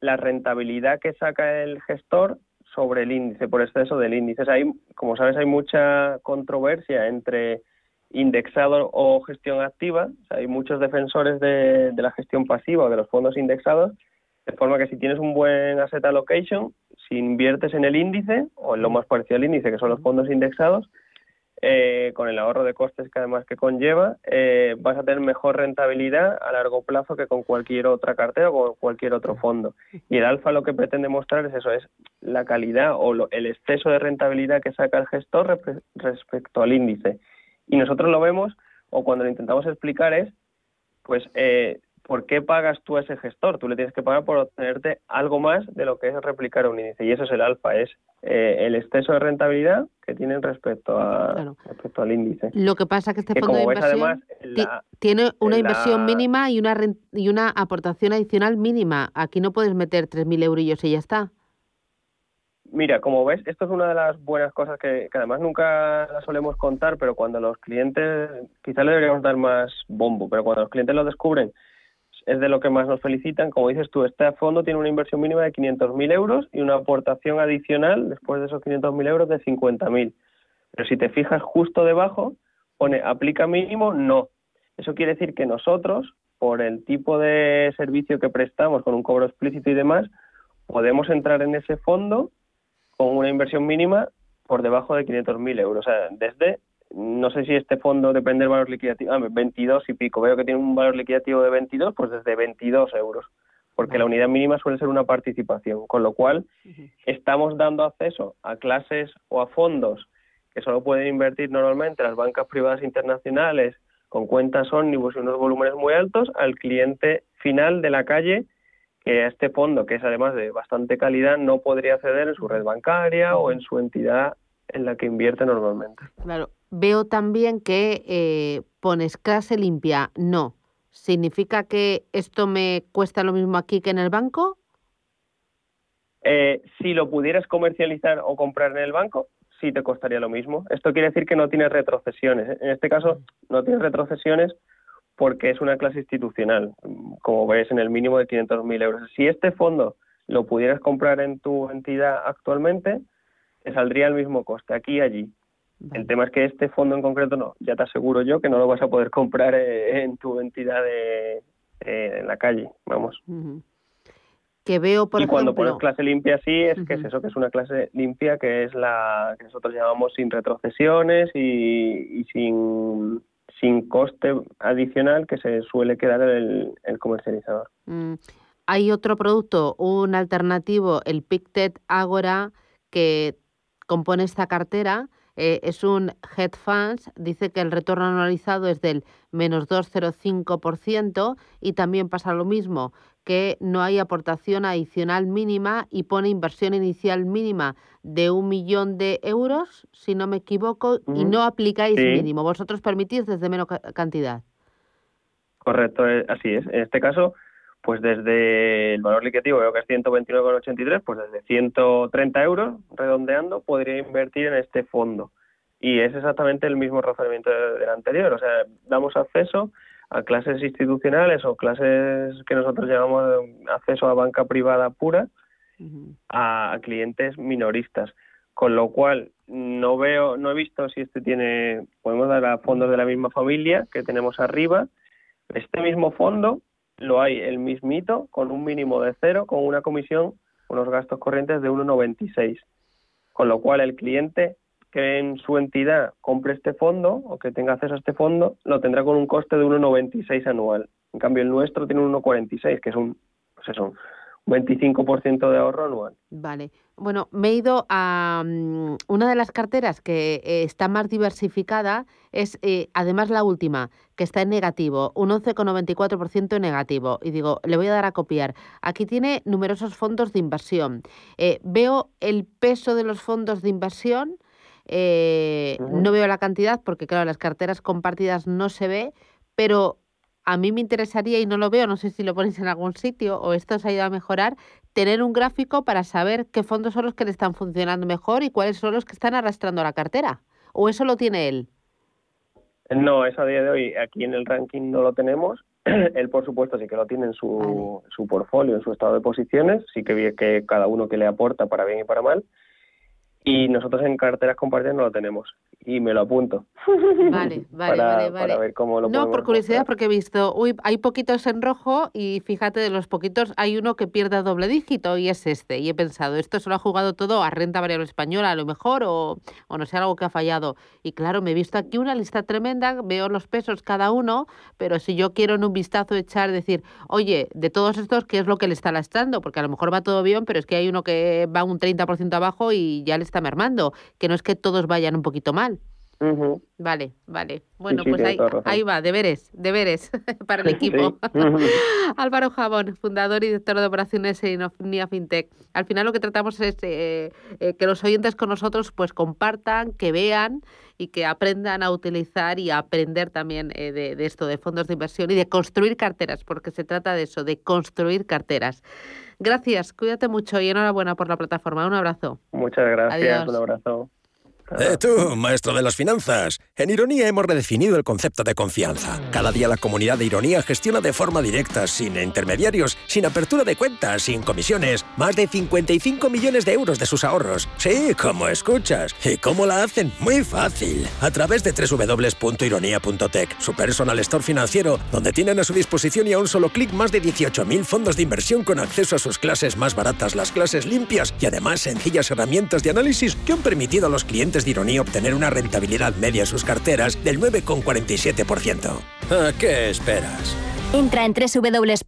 la rentabilidad que saca el gestor sobre el índice, por exceso del índice. Hay, como sabes, hay mucha controversia entre indexado o gestión activa. hay muchos defensores de, la gestión pasiva o de los fondos indexados, de forma que si tienes un buen asset allocation, si inviertes en el índice o en lo más parecido al índice, que son los fondos indexados, eh, con el ahorro de costes que además que conlleva, eh, vas a tener mejor rentabilidad a largo plazo que con cualquier otra cartera o con cualquier otro fondo. Y el alfa lo que pretende mostrar es eso, es la calidad o el exceso de rentabilidad que saca el gestor respecto al índice. Y nosotros lo vemos, o cuando lo intentamos explicar es, pues eh, ¿por qué pagas tú a ese gestor? Tú le tienes que pagar por obtenerte algo más de lo que es replicar un índice. Y eso es el alfa, es eh, el exceso de rentabilidad que tienen respecto, a, respecto al índice. Lo que pasa es que este fondo de inversión tiene una inversión mínima y una, y una aportación adicional mínima. Aquí no puedes meter 3.000 eurillos y ya está. Mira, como ves, esto es una de las buenas cosas que, que, además nunca la solemos contar, pero cuando los clientes, quizá le deberíamos dar más bombo, pero cuando los clientes lo descubren es de lo que más nos felicitan. Como dices tú, este fondo tiene una inversión mínima de 500.000 euros y una aportación adicional después de esos 500.000 euros de 50.000. Pero si te fijas justo debajo, pone aplica mínimo, no. Eso quiere decir que nosotros, por el tipo de servicio que prestamos con un cobro explícito y demás, podemos entrar en ese fondo con una inversión mínima por debajo de 500.000 euros. O sea, desde no sé si este fondo depende del valor liquidativo, ah, 22 y pico, veo que tiene un valor liquidativo de 22, pues desde 22 euros, porque la unidad mínima suele ser una participación, con lo cual estamos dando acceso a clases o a fondos que solo pueden invertir normalmente las bancas privadas internacionales con cuentas ómnibus y unos volúmenes muy altos al cliente final de la calle que a este fondo, que es además de bastante calidad, no podría acceder en su red bancaria o en su entidad en la que invierte normalmente. Claro, Veo también que eh, pones clase limpia. No. ¿Significa que esto me cuesta lo mismo aquí que en el banco? Eh, si lo pudieras comercializar o comprar en el banco, sí te costaría lo mismo. Esto quiere decir que no tienes retrocesiones. En este caso, no tienes retrocesiones porque es una clase institucional, como ves, en el mínimo de 500.000 euros. Si este fondo lo pudieras comprar en tu entidad actualmente, te saldría el mismo coste aquí y allí. El tema es que este fondo en concreto no, ya te aseguro yo que no lo vas a poder comprar eh, en tu entidad de, eh, en la calle, vamos. Que veo, por y cuando pones clase limpia sí, es que es eso, que es una clase limpia, que es la que nosotros llamamos sin retrocesiones y, y sin, sin coste adicional que se suele quedar el, el comercializador. Mm, Hay otro producto, un alternativo, el Pictet Agora, que compone esta cartera. eh, es un hedge funds, dice que el retorno anualizado es del menos 2,05% y también pasa lo mismo, que no hay aportación adicional mínima y pone inversión inicial mínima de un millón de euros, si no me equivoco, y no aplicáis Sí. mínimo. Vosotros permitís desde menos ca- cantidad. Correcto, eh, así es. En este caso, pues desde el valor liquidativo, veo que es 129,83, pues desde 130 euros, redondeando, podría invertir en este fondo. Y es exactamente el mismo razonamiento de- del anterior. O sea, damos acceso a clases institucionales o clases que nosotros llamamos acceso a banca privada pura a, a clientes minoristas. Con lo cual, no veo, no he visto si este tiene, podemos dar a fondos de la misma familia que tenemos arriba, este mismo fondo lo hay el mismito con un mínimo de cero, con una comisión, unos gastos corrientes de 1,96. Con lo cual el cliente que en su entidad compre este fondo o que tenga acceso a este fondo lo tendrá con un coste de 1,96 anual. En cambio el nuestro tiene un 1,46, que es un, pues eso, 25% de ahorro anual. Vale. Bueno, me he ido a mm, una de las carteras que eh, está más diversificada, es eh, además la última, que está en negativo, un 11,94% en negativo. Y digo, le voy a dar a copiar. Aquí tiene numerosos fondos de inversión. Eh, veo el peso de los fondos de inversión, eh, no veo la cantidad porque, claro, las carteras compartidas no se ve, pero a mí me interesaría, y no lo veo, no sé si lo ponéis en algún sitio o esto os ha ido a mejorar, tener un gráfico para saber qué fondos son los que le están funcionando mejor y cuáles son los que están arrastrando la cartera. ¿O eso lo tiene él? No, eso a día de hoy aquí en el ranking no lo tenemos. Él, por supuesto, sí que lo tiene en su, su portfolio, en su estado de posiciones. Sí que ve que cada uno que le aporta para bien y para mal. Y nosotros en carteras compartidas no lo tenemos. Y me lo apunto. Vale, vale, para, vale, para vale. ver cómo lo No, por curiosidad, porque he visto, uy, hay poquitos en rojo y fíjate, de los poquitos hay uno que pierde doble dígito y es este. Y he pensado, esto se lo ha jugado todo a renta variable española a lo mejor o, o no sé, algo que ha fallado. Y claro, me he visto aquí una lista tremenda, veo los pesos cada uno, pero si yo quiero en un vistazo echar, decir, oye, de todos estos, ¿qué es lo que le está lastrando? Porque a lo mejor va todo bien, pero es que hay uno que va un 30% abajo y ya le está mermando, que no es que todos vayan un poquito mal. Ujú. Vale, vale. Bueno, sí, pues ahí, ahí va, deberes, deberes para el equipo. Sí. Álvaro Jabón, fundador y director de operaciones en Ofnia FinTech. Al final lo que tratamos es eh, eh, que los oyentes con nosotros pues compartan, que vean y que aprendan a utilizar y a aprender también eh, de, de esto, de fondos de inversión y de construir carteras, porque se trata de eso, de construir carteras. Gracias, cuídate mucho y enhorabuena por la plataforma. Un abrazo. Muchas gracias. Adiós. Un abrazo. Eh, tú, maestro de las finanzas. En Ironía hemos redefinido el concepto de confianza. Cada día la comunidad de Ironía gestiona de forma directa, sin intermediarios, sin apertura de cuentas, sin comisiones, más de 55 millones de euros de sus ahorros. Sí, como escuchas. ¿Y cómo la hacen? Muy fácil. A través de www.ironía.tech, su personal store financiero, donde tienen a su disposición y a un solo clic más de 18.000 fondos de inversión con acceso a sus clases más baratas, las clases limpias y además sencillas herramientas de análisis que han permitido a los clientes de Ironía obtener una rentabilidad media en sus carteras del 9,47%. ¿A qué esperas? Entra en www.ironía.tech.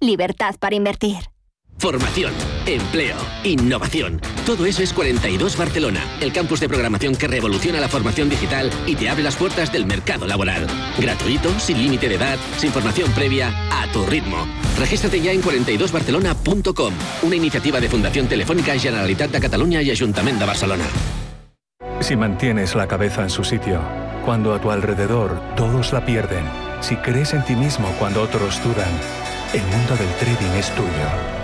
Libertad para invertir. Formación, empleo, innovación. Todo eso es 42 Barcelona, el campus de programación que revoluciona la formación digital y te abre las puertas del mercado laboral. Gratuito, sin límite de edad, sin formación previa, a tu ritmo. Regístrate ya en 42barcelona.com, una iniciativa de Fundación Telefónica Generalitat de Cataluña y Ayuntamiento de Barcelona. Si mantienes la cabeza en su sitio, cuando a tu alrededor todos la pierden, si crees en ti mismo cuando otros dudan, el mundo del trading es tuyo.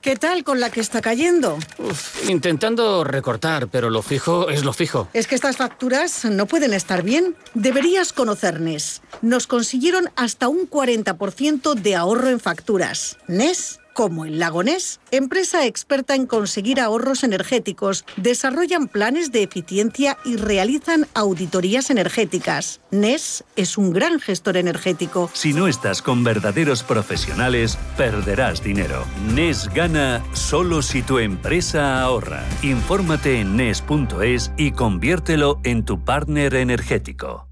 ¿Qué tal con la que está cayendo? intentando recortar, pero lo fijo es lo fijo. Es que estas facturas no pueden estar bien. Deberías conocer NES. Nos consiguieron hasta un 40% de ahorro en facturas. NES como el Lagonés, empresa experta en conseguir ahorros energéticos, desarrollan planes de eficiencia y realizan auditorías energéticas. NES es un gran gestor energético. Si no estás con verdaderos profesionales, perderás dinero. NES gana solo si tu empresa ahorra. Infórmate en NES.es y conviértelo en tu partner energético.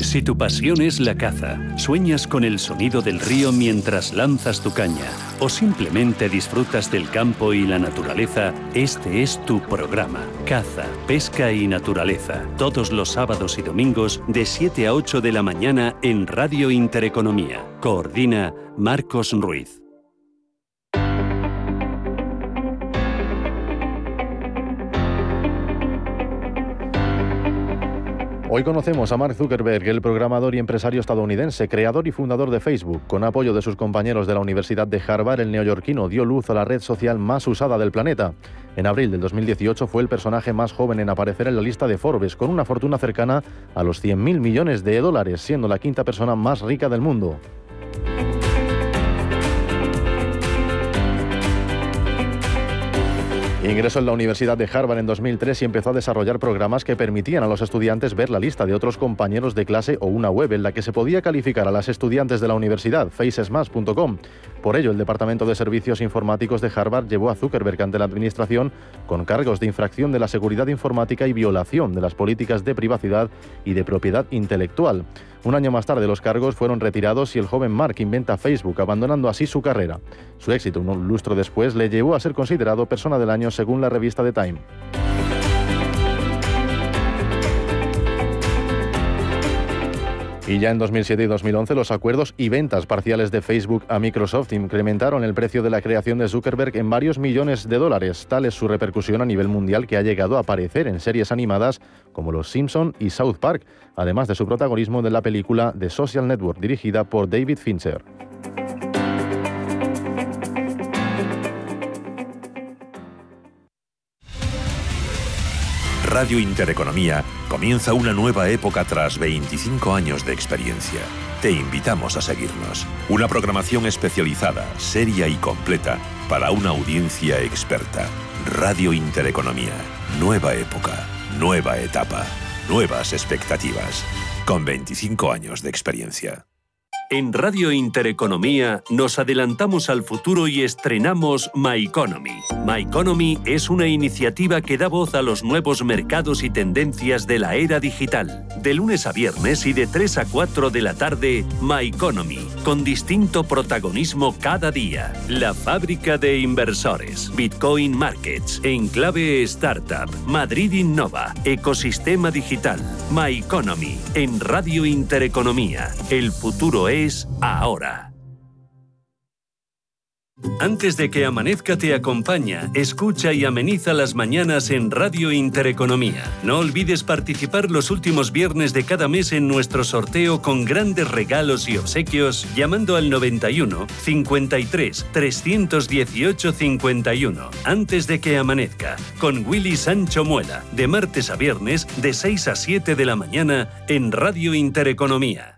Si tu pasión es la caza, sueñas con el sonido del río mientras lanzas tu caña o simplemente disfrutas del campo y la naturaleza, este es tu programa. Caza, pesca y naturaleza. Todos los sábados y domingos de 7 a 8 de la mañana en Radio Intereconomía. Coordina Marcos Ruiz. Hoy conocemos a Mark Zuckerberg, el programador y empresario estadounidense, creador y fundador de Facebook. Con apoyo de sus compañeros de la Universidad de Harvard, el neoyorquino dio luz a la red social más usada del planeta. En abril del 2018 fue el personaje más joven en aparecer en la lista de Forbes, con una fortuna cercana a los 100.000 millones de dólares, siendo la quinta persona más rica del mundo. Ingresó en la Universidad de Harvard en 2003 y empezó a desarrollar programas que permitían a los estudiantes ver la lista de otros compañeros de clase o una web en la que se podía calificar a las estudiantes de la universidad, facesmas.com. Por ello, el Departamento de Servicios Informáticos de Harvard llevó a Zuckerberg ante la Administración con cargos de infracción de la seguridad informática y violación de las políticas de privacidad y de propiedad intelectual. Un año más tarde los cargos fueron retirados y el joven Mark inventa Facebook, abandonando así su carrera. Su éxito un lustro después le llevó a ser considerado persona del año según la revista The Time. Y ya en 2007 y 2011 los acuerdos y ventas parciales de Facebook a Microsoft incrementaron el precio de la creación de Zuckerberg en varios millones de dólares. Tal es su repercusión a nivel mundial que ha llegado a aparecer en series animadas como Los Simpson y South Park, además de su protagonismo de la película The Social Network dirigida por David Fincher. Radio Intereconomía comienza una nueva época tras 25 años de experiencia. Te invitamos a seguirnos. Una programación especializada, seria y completa para una audiencia experta. Radio Intereconomía. Nueva época, nueva etapa, nuevas expectativas. Con 25 años de experiencia. En Radio Intereconomía nos adelantamos al futuro y estrenamos My Economy. My Economy es una iniciativa que da voz a los nuevos mercados y tendencias de la era digital. De lunes a viernes y de 3 a 4 de la tarde, My Economy, con distinto protagonismo cada día. La fábrica de inversores, Bitcoin Markets, Enclave Startup, Madrid Innova, Ecosistema Digital, My Economy, en Radio Intereconomía. El futuro es ahora. Antes de que amanezca te acompaña, escucha y ameniza las mañanas en Radio Intereconomía. No olvides participar los últimos viernes de cada mes en nuestro sorteo con grandes regalos y obsequios llamando al 91 53 318 51. Antes de que amanezca, con Willy Sancho Muela, de martes a viernes de 6 a 7 de la mañana en Radio Intereconomía.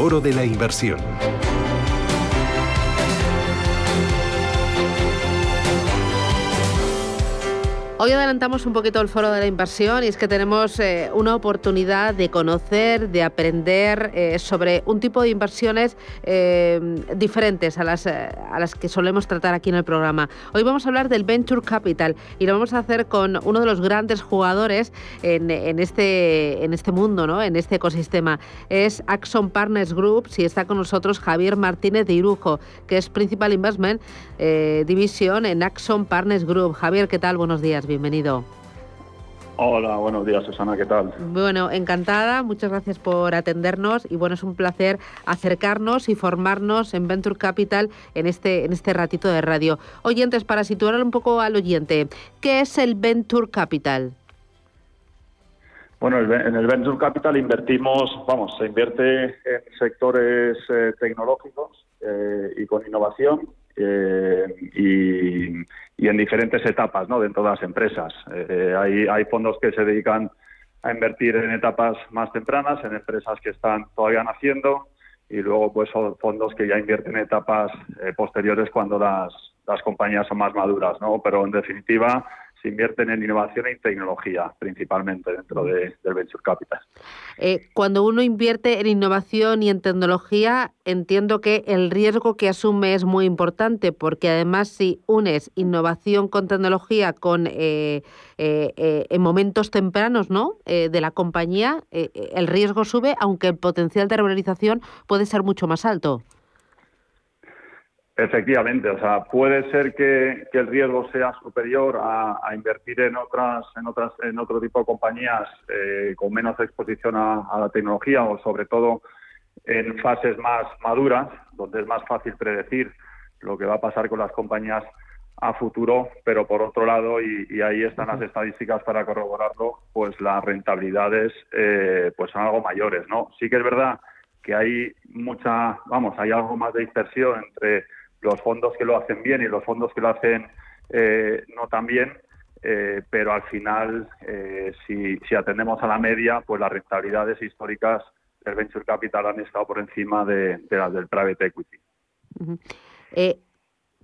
Foro de la Inversión. Hoy adelantamos un poquito el foro de la inversión y es que tenemos eh, una oportunidad de conocer, de aprender eh, sobre un tipo de inversiones eh, diferentes a las, a las que solemos tratar aquí en el programa. Hoy vamos a hablar del Venture Capital y lo vamos a hacer con uno de los grandes jugadores en, este, en este mundo, ¿no? en este ecosistema. Es Axon Partners Group y está con nosotros Javier Martínez de Irujo, que es Principal Investment Division en Axon Partners Group. Javier, ¿qué tal? Buenos días bienvenido. Hola, buenos días Susana, ¿qué tal? Bueno, encantada, muchas gracias por atendernos y bueno, es un placer acercarnos y formarnos en Venture Capital en este, en este ratito de radio. Oyentes, para situar un poco al oyente, ¿qué es el Venture Capital? Bueno, en el Venture Capital invertimos, vamos, se invierte en sectores eh, tecnológicos eh, y con innovación eh, y, en diferentes etapas ¿no? dentro de las empresas. Eh, hay, hay fondos que se dedican a invertir en etapas más tempranas, en empresas que están todavía naciendo, y luego pues son fondos que ya invierten en etapas eh, posteriores cuando las, las compañías son más maduras, ¿no? Pero en definitiva se invierten en innovación y tecnología, principalmente dentro de, del Venture Capital. Eh, cuando uno invierte en innovación y en tecnología, entiendo que el riesgo que asume es muy importante, porque además si unes innovación con tecnología con eh, eh, en momentos tempranos ¿no? de la compañía, el riesgo sube, aunque el potencial de revalorización puede ser mucho más alto. Efectivamente, o sea, puede ser que, el riesgo sea superior a, invertir en otras, en otras, en otro tipo de compañías eh, con menos exposición a, la tecnología o sobre todo en fases más maduras, donde es más fácil predecir lo que va a pasar con las compañías a futuro, pero por otro lado, y, ahí están las estadísticas para corroborarlo, pues las rentabilidades eh, pues son algo mayores, ¿no? Sí que es verdad que hay mucha, vamos, hay algo más de dispersión entre los fondos que lo hacen bien y los fondos que lo hacen eh, no tan bien, eh, pero al final, eh, si, atendemos a la media, pues las rentabilidades históricas del venture capital han estado por encima de, las del private equity.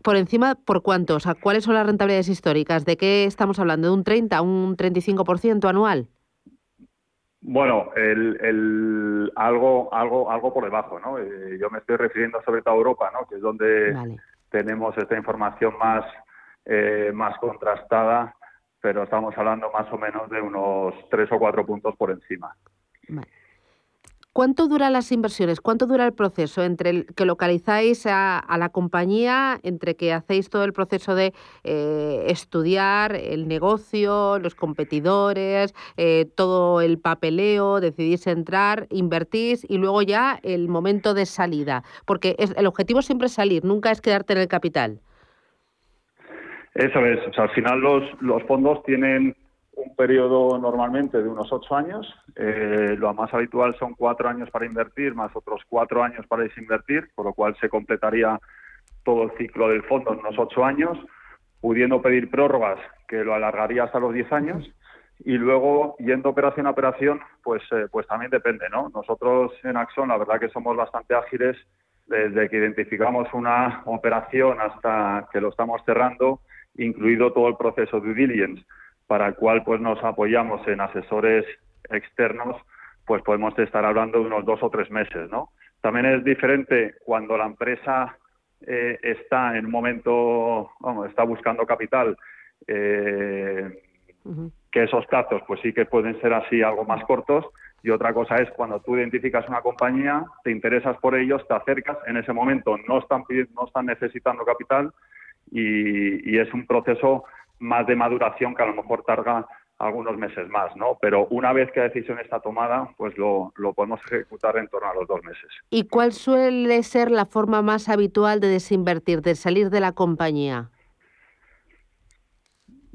¿Por encima por cuánto? O sea, ¿cuáles son las rentabilidades históricas? ¿De qué estamos hablando? ¿De un 30, un 35% anual? Bueno, el, algo, algo, algo por debajo, ¿no? Eh, yo me estoy refiriendo sobre todo a Europa, ¿no? Que es donde tenemos esta información más, eh, más contrastada, pero estamos hablando más o menos de unos tres o cuatro puntos por encima. ¿Cuánto duran las inversiones? ¿Cuánto dura el proceso entre el que localizáis a, la compañía, entre que hacéis todo el proceso de eh, estudiar el negocio, los competidores, eh, todo el papeleo, decidís entrar, invertís y luego ya el momento de salida? Porque el objetivo siempre es salir, nunca es quedarte en el capital. Eso es. Al final los, los fondos tienen un periodo normalmente de unos ocho años. Eh, lo más habitual son cuatro años para invertir, más otros cuatro años para desinvertir, por lo cual se completaría todo el ciclo del fondo en unos ocho años, pudiendo pedir prórrogas que lo alargaría hasta los diez años. Y luego, yendo operación a operación, pues, eh, pues también depende, ¿no? Nosotros en Axon, la verdad que somos bastante ágiles desde que identificamos una operación hasta que lo estamos cerrando, incluido todo el proceso de due diligence para el cual pues nos apoyamos en asesores externos, pues podemos estar hablando de unos dos o tres meses, ¿no? También es diferente cuando la empresa eh, está en un momento, vamos, está buscando capital, eh, que esos plazos pues sí que pueden ser así algo más cortos, y otra cosa es cuando tú identificas una compañía, te interesas por ellos, te acercas, en ese momento no están, no están necesitando capital y, y es un proceso más de maduración que a lo mejor tarda algunos meses más, ¿no? Pero una vez que la decisión está tomada, pues lo, lo, podemos ejecutar en torno a los dos meses. ¿Y cuál suele ser la forma más habitual de desinvertir, de salir de la compañía?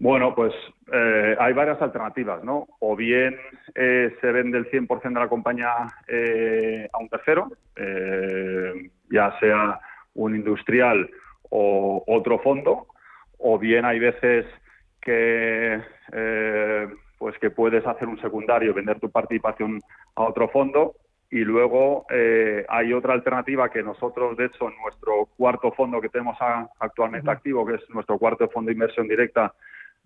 Bueno, pues eh, hay varias alternativas, ¿no? O bien eh, se vende el 100% de la compañía eh, a un tercero, ya sea un industrial o otro fondo, o bien hay veces que eh, pues que puedes hacer un secundario, vender tu participación a otro fondo y luego eh, hay otra alternativa que nosotros, de hecho, en nuestro cuarto fondo que tenemos actualmente activo, que es nuestro cuarto fondo de inversión directa,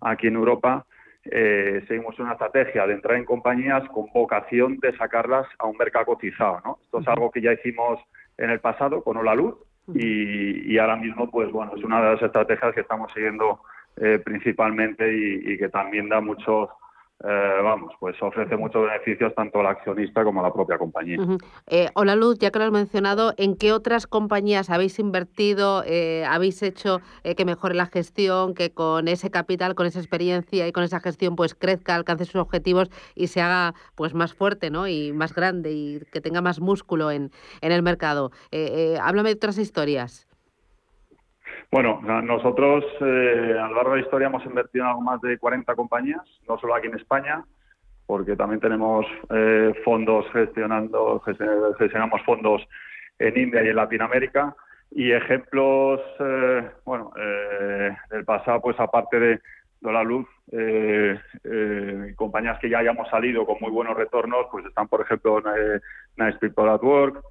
aquí en Europa, eh, seguimos una estrategia de entrar en compañías con vocación de sacarlas a un mercado cotizado. ¿no? Esto es algo que ya hicimos en el pasado con Hola Luz y, ahora mismo, pues bueno, es una de las estrategias que estamos siguiendo eh, principalmente y, que también da muchos eh, vamos, pues ofrece muchos beneficios tanto al accionista como a la propia compañía. Eh, hola Luz, ya que lo has mencionado, ¿en qué otras compañías habéis invertido, eh, habéis hecho que mejore la gestión, que con ese capital, con esa experiencia y con esa gestión pues crezca, alcance sus objetivos y se haga pues más fuerte ¿no? y más grande y que tenga más músculo en, en el mercado? háblame de otras historias. Bueno, nosotros eh, a lo largo de la historia hemos invertido en algo más de 40 compañías, no solo aquí en España, porque también tenemos eh, fondos gestionando, gestionamos fondos en India y en Latinoamérica. Y ejemplos, eh, bueno, del pasado, pues aparte de, la luz, compañías que ya hayamos salido con muy buenos retornos, pues están, por ejemplo, Nice People at Work,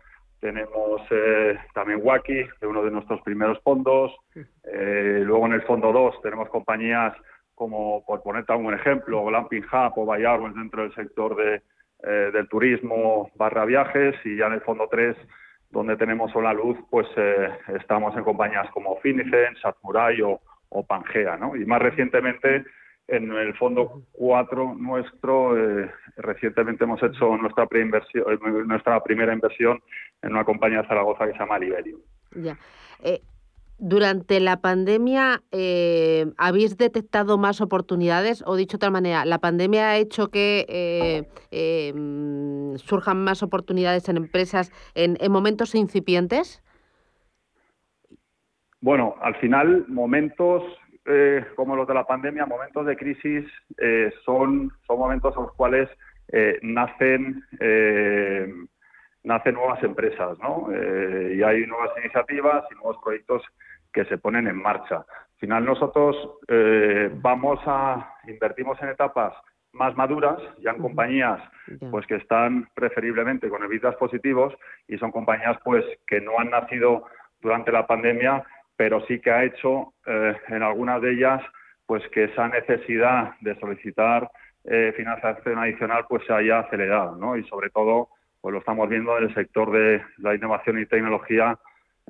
tenemos eh, también Wacky, de uno de nuestros primeros fondos. Eh, luego en el fondo 2 tenemos compañías como, por ponerte algún ejemplo, Glamping Hub o Bayarwens dentro del sector de, eh, del turismo barra viajes. Y ya en el fondo 3, donde tenemos Sola Luz, pues estamos en compañías como Finicen, Satsmurai o, o Pangea. ¿no? Y más recientemente en el fondo 4 nuestro, eh, recientemente hemos hecho nuestra, eh, nuestra primera inversión en una compañía de Zaragoza que se llama Liberio. Ya. Eh, durante la pandemia, ¿habéis detectado más oportunidades? O dicho de otra manera, ¿la pandemia ha hecho que mm, surjan más oportunidades en empresas en, en momentos incipientes? Bueno, al final, momentos eh, como los de la pandemia, momentos de crisis eh, son, son momentos en los cuales eh, nacen, nacen nuevas empresas, ¿no? y hay nuevas iniciativas y nuevos proyectos que se ponen en marcha. Al final nosotros vamos a invertimos en etapas más maduras, ya en compañías pues que están preferiblemente con evitas positivos y son compañías pues que no han nacido durante la pandemia pero sí que ha hecho eh, en algunas de ellas pues que esa necesidad de solicitar eh, financiación adicional pues se haya acelerado, ¿no? Y sobre todo pues lo estamos viendo en el sector de la innovación y tecnología,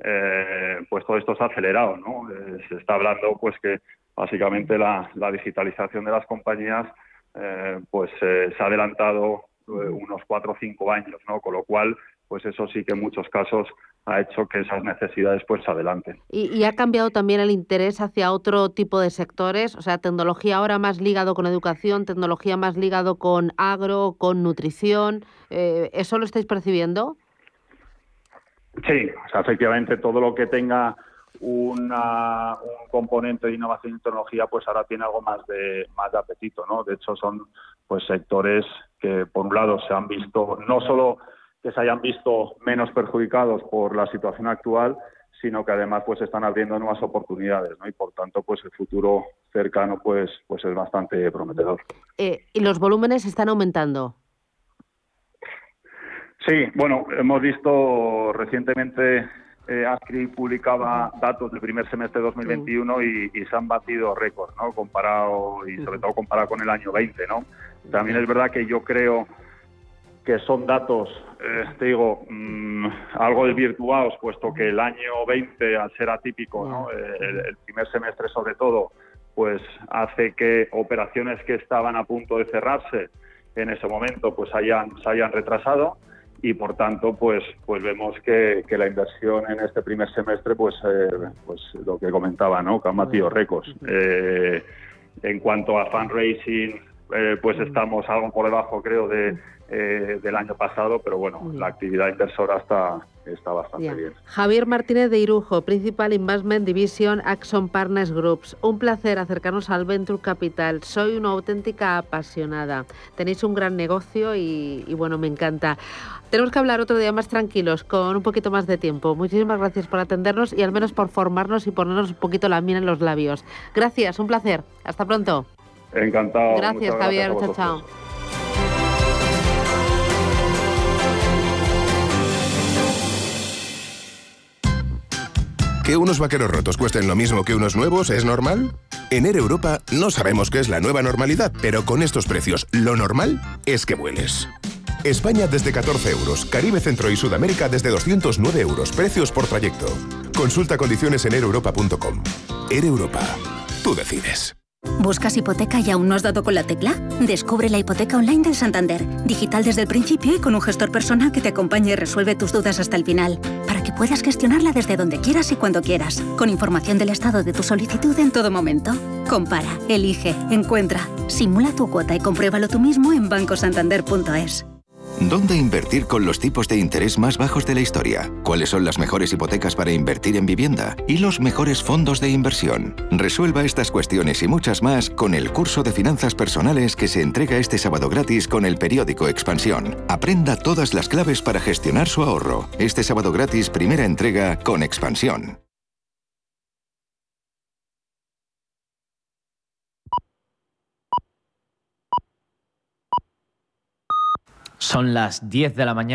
eh, pues todo esto se ha acelerado, ¿no? se está hablando pues que básicamente la, la digitalización de las compañías pues se ha adelantado unos cuatro o cinco años, ¿no? Con lo cual pues eso sí que en muchos casos ha hecho que esas necesidades pues se adelanten. ¿Y, ha cambiado también el interés hacia otro tipo de sectores? O sea, tecnología ahora más ligado con educación, tecnología más ligado con agro, con nutrición. Eh, ¿Eso lo estáis percibiendo? Sí, o sea, efectivamente todo lo que tenga una, un componente de innovación y tecnología, pues ahora tiene algo más de más de apetito, ¿no? De hecho, son pues sectores que por un lado se han visto no solo que se hayan visto menos perjudicados por la situación actual, sino que además pues están abriendo nuevas oportunidades, ¿no? Y por tanto, pues el futuro cercano pues pues es bastante prometedor. Eh, ¿Y los volúmenes están aumentando? Sí, bueno, hemos visto recientemente eh, ASCRI publicaba datos del primer semestre de 2021 y, y se han batido récords, ¿no? Comparado y sobre todo comparado con el año 20, ¿no? También es verdad que yo creo que son datos, eh, te digo, mm, algo desvirtuados, puesto que el año 20, al ser atípico, ¿no? Eh, el, primer semestre sobre todo, pues hace que operaciones que estaban a punto de cerrarse en ese momento, pues hayan, se hayan retrasado y por tanto, pues, pues vemos que, que la inversión en este primer semestre, pues, eh, pues lo que comentaba, ¿no? Que han batido récords. en cuanto a fundraising, pues estamos algo por debajo, creo, de eh, del año pasado, pero bueno, la actividad inversora está, está bastante bien. Javier Martínez de Irujo, Principal Investment Division Axon Partners Groups. Un placer acercarnos al Venture Capital. Soy una auténtica apasionada. Tenéis un gran negocio y, y bueno, me encanta. Tenemos que hablar otro día más tranquilos, con un poquito más de tiempo. Muchísimas gracias por atendernos y al menos por formarnos y ponernos un poquito la miel en los labios. Gracias, un placer. Hasta pronto. Encantado. Gracias, Javier. chao, chao. ¿Que unos vaqueros rotos cuesten lo mismo que unos nuevos es normal? En Air Europa no sabemos qué es la nueva normalidad, pero con estos precios, lo normal es que vueles. España desde 14 euros, Caribe, Centro y Sudamérica desde 209 euros, precios por trayecto. Consulta condiciones en aereuropa.com. Air Europa, tú decides. ¿Buscas hipoteca y aún no has dado con la tecla? Descubre la hipoteca online del Santander, digital desde el principio y con un gestor personal que te acompañe y resuelve tus dudas hasta el final, para que puedas gestionarla desde donde quieras y cuando quieras, con información del estado de tu solicitud en todo momento. Compara, elige, encuentra, simula tu cuota y compruébalo tú mismo en bancosantander.es. ¿Dónde invertir con los tipos de interés más bajos de la historia? ¿Cuáles son las mejores hipotecas para invertir en vivienda? ¿Y los mejores fondos de inversión? Resuelva estas cuestiones y muchas más con el curso de finanzas personales que se entrega este sábado gratis con el periódico Expansión. Aprenda todas las claves para gestionar su ahorro. Este sábado gratis, primera entrega con Expansión. Son las 10 de la mañana.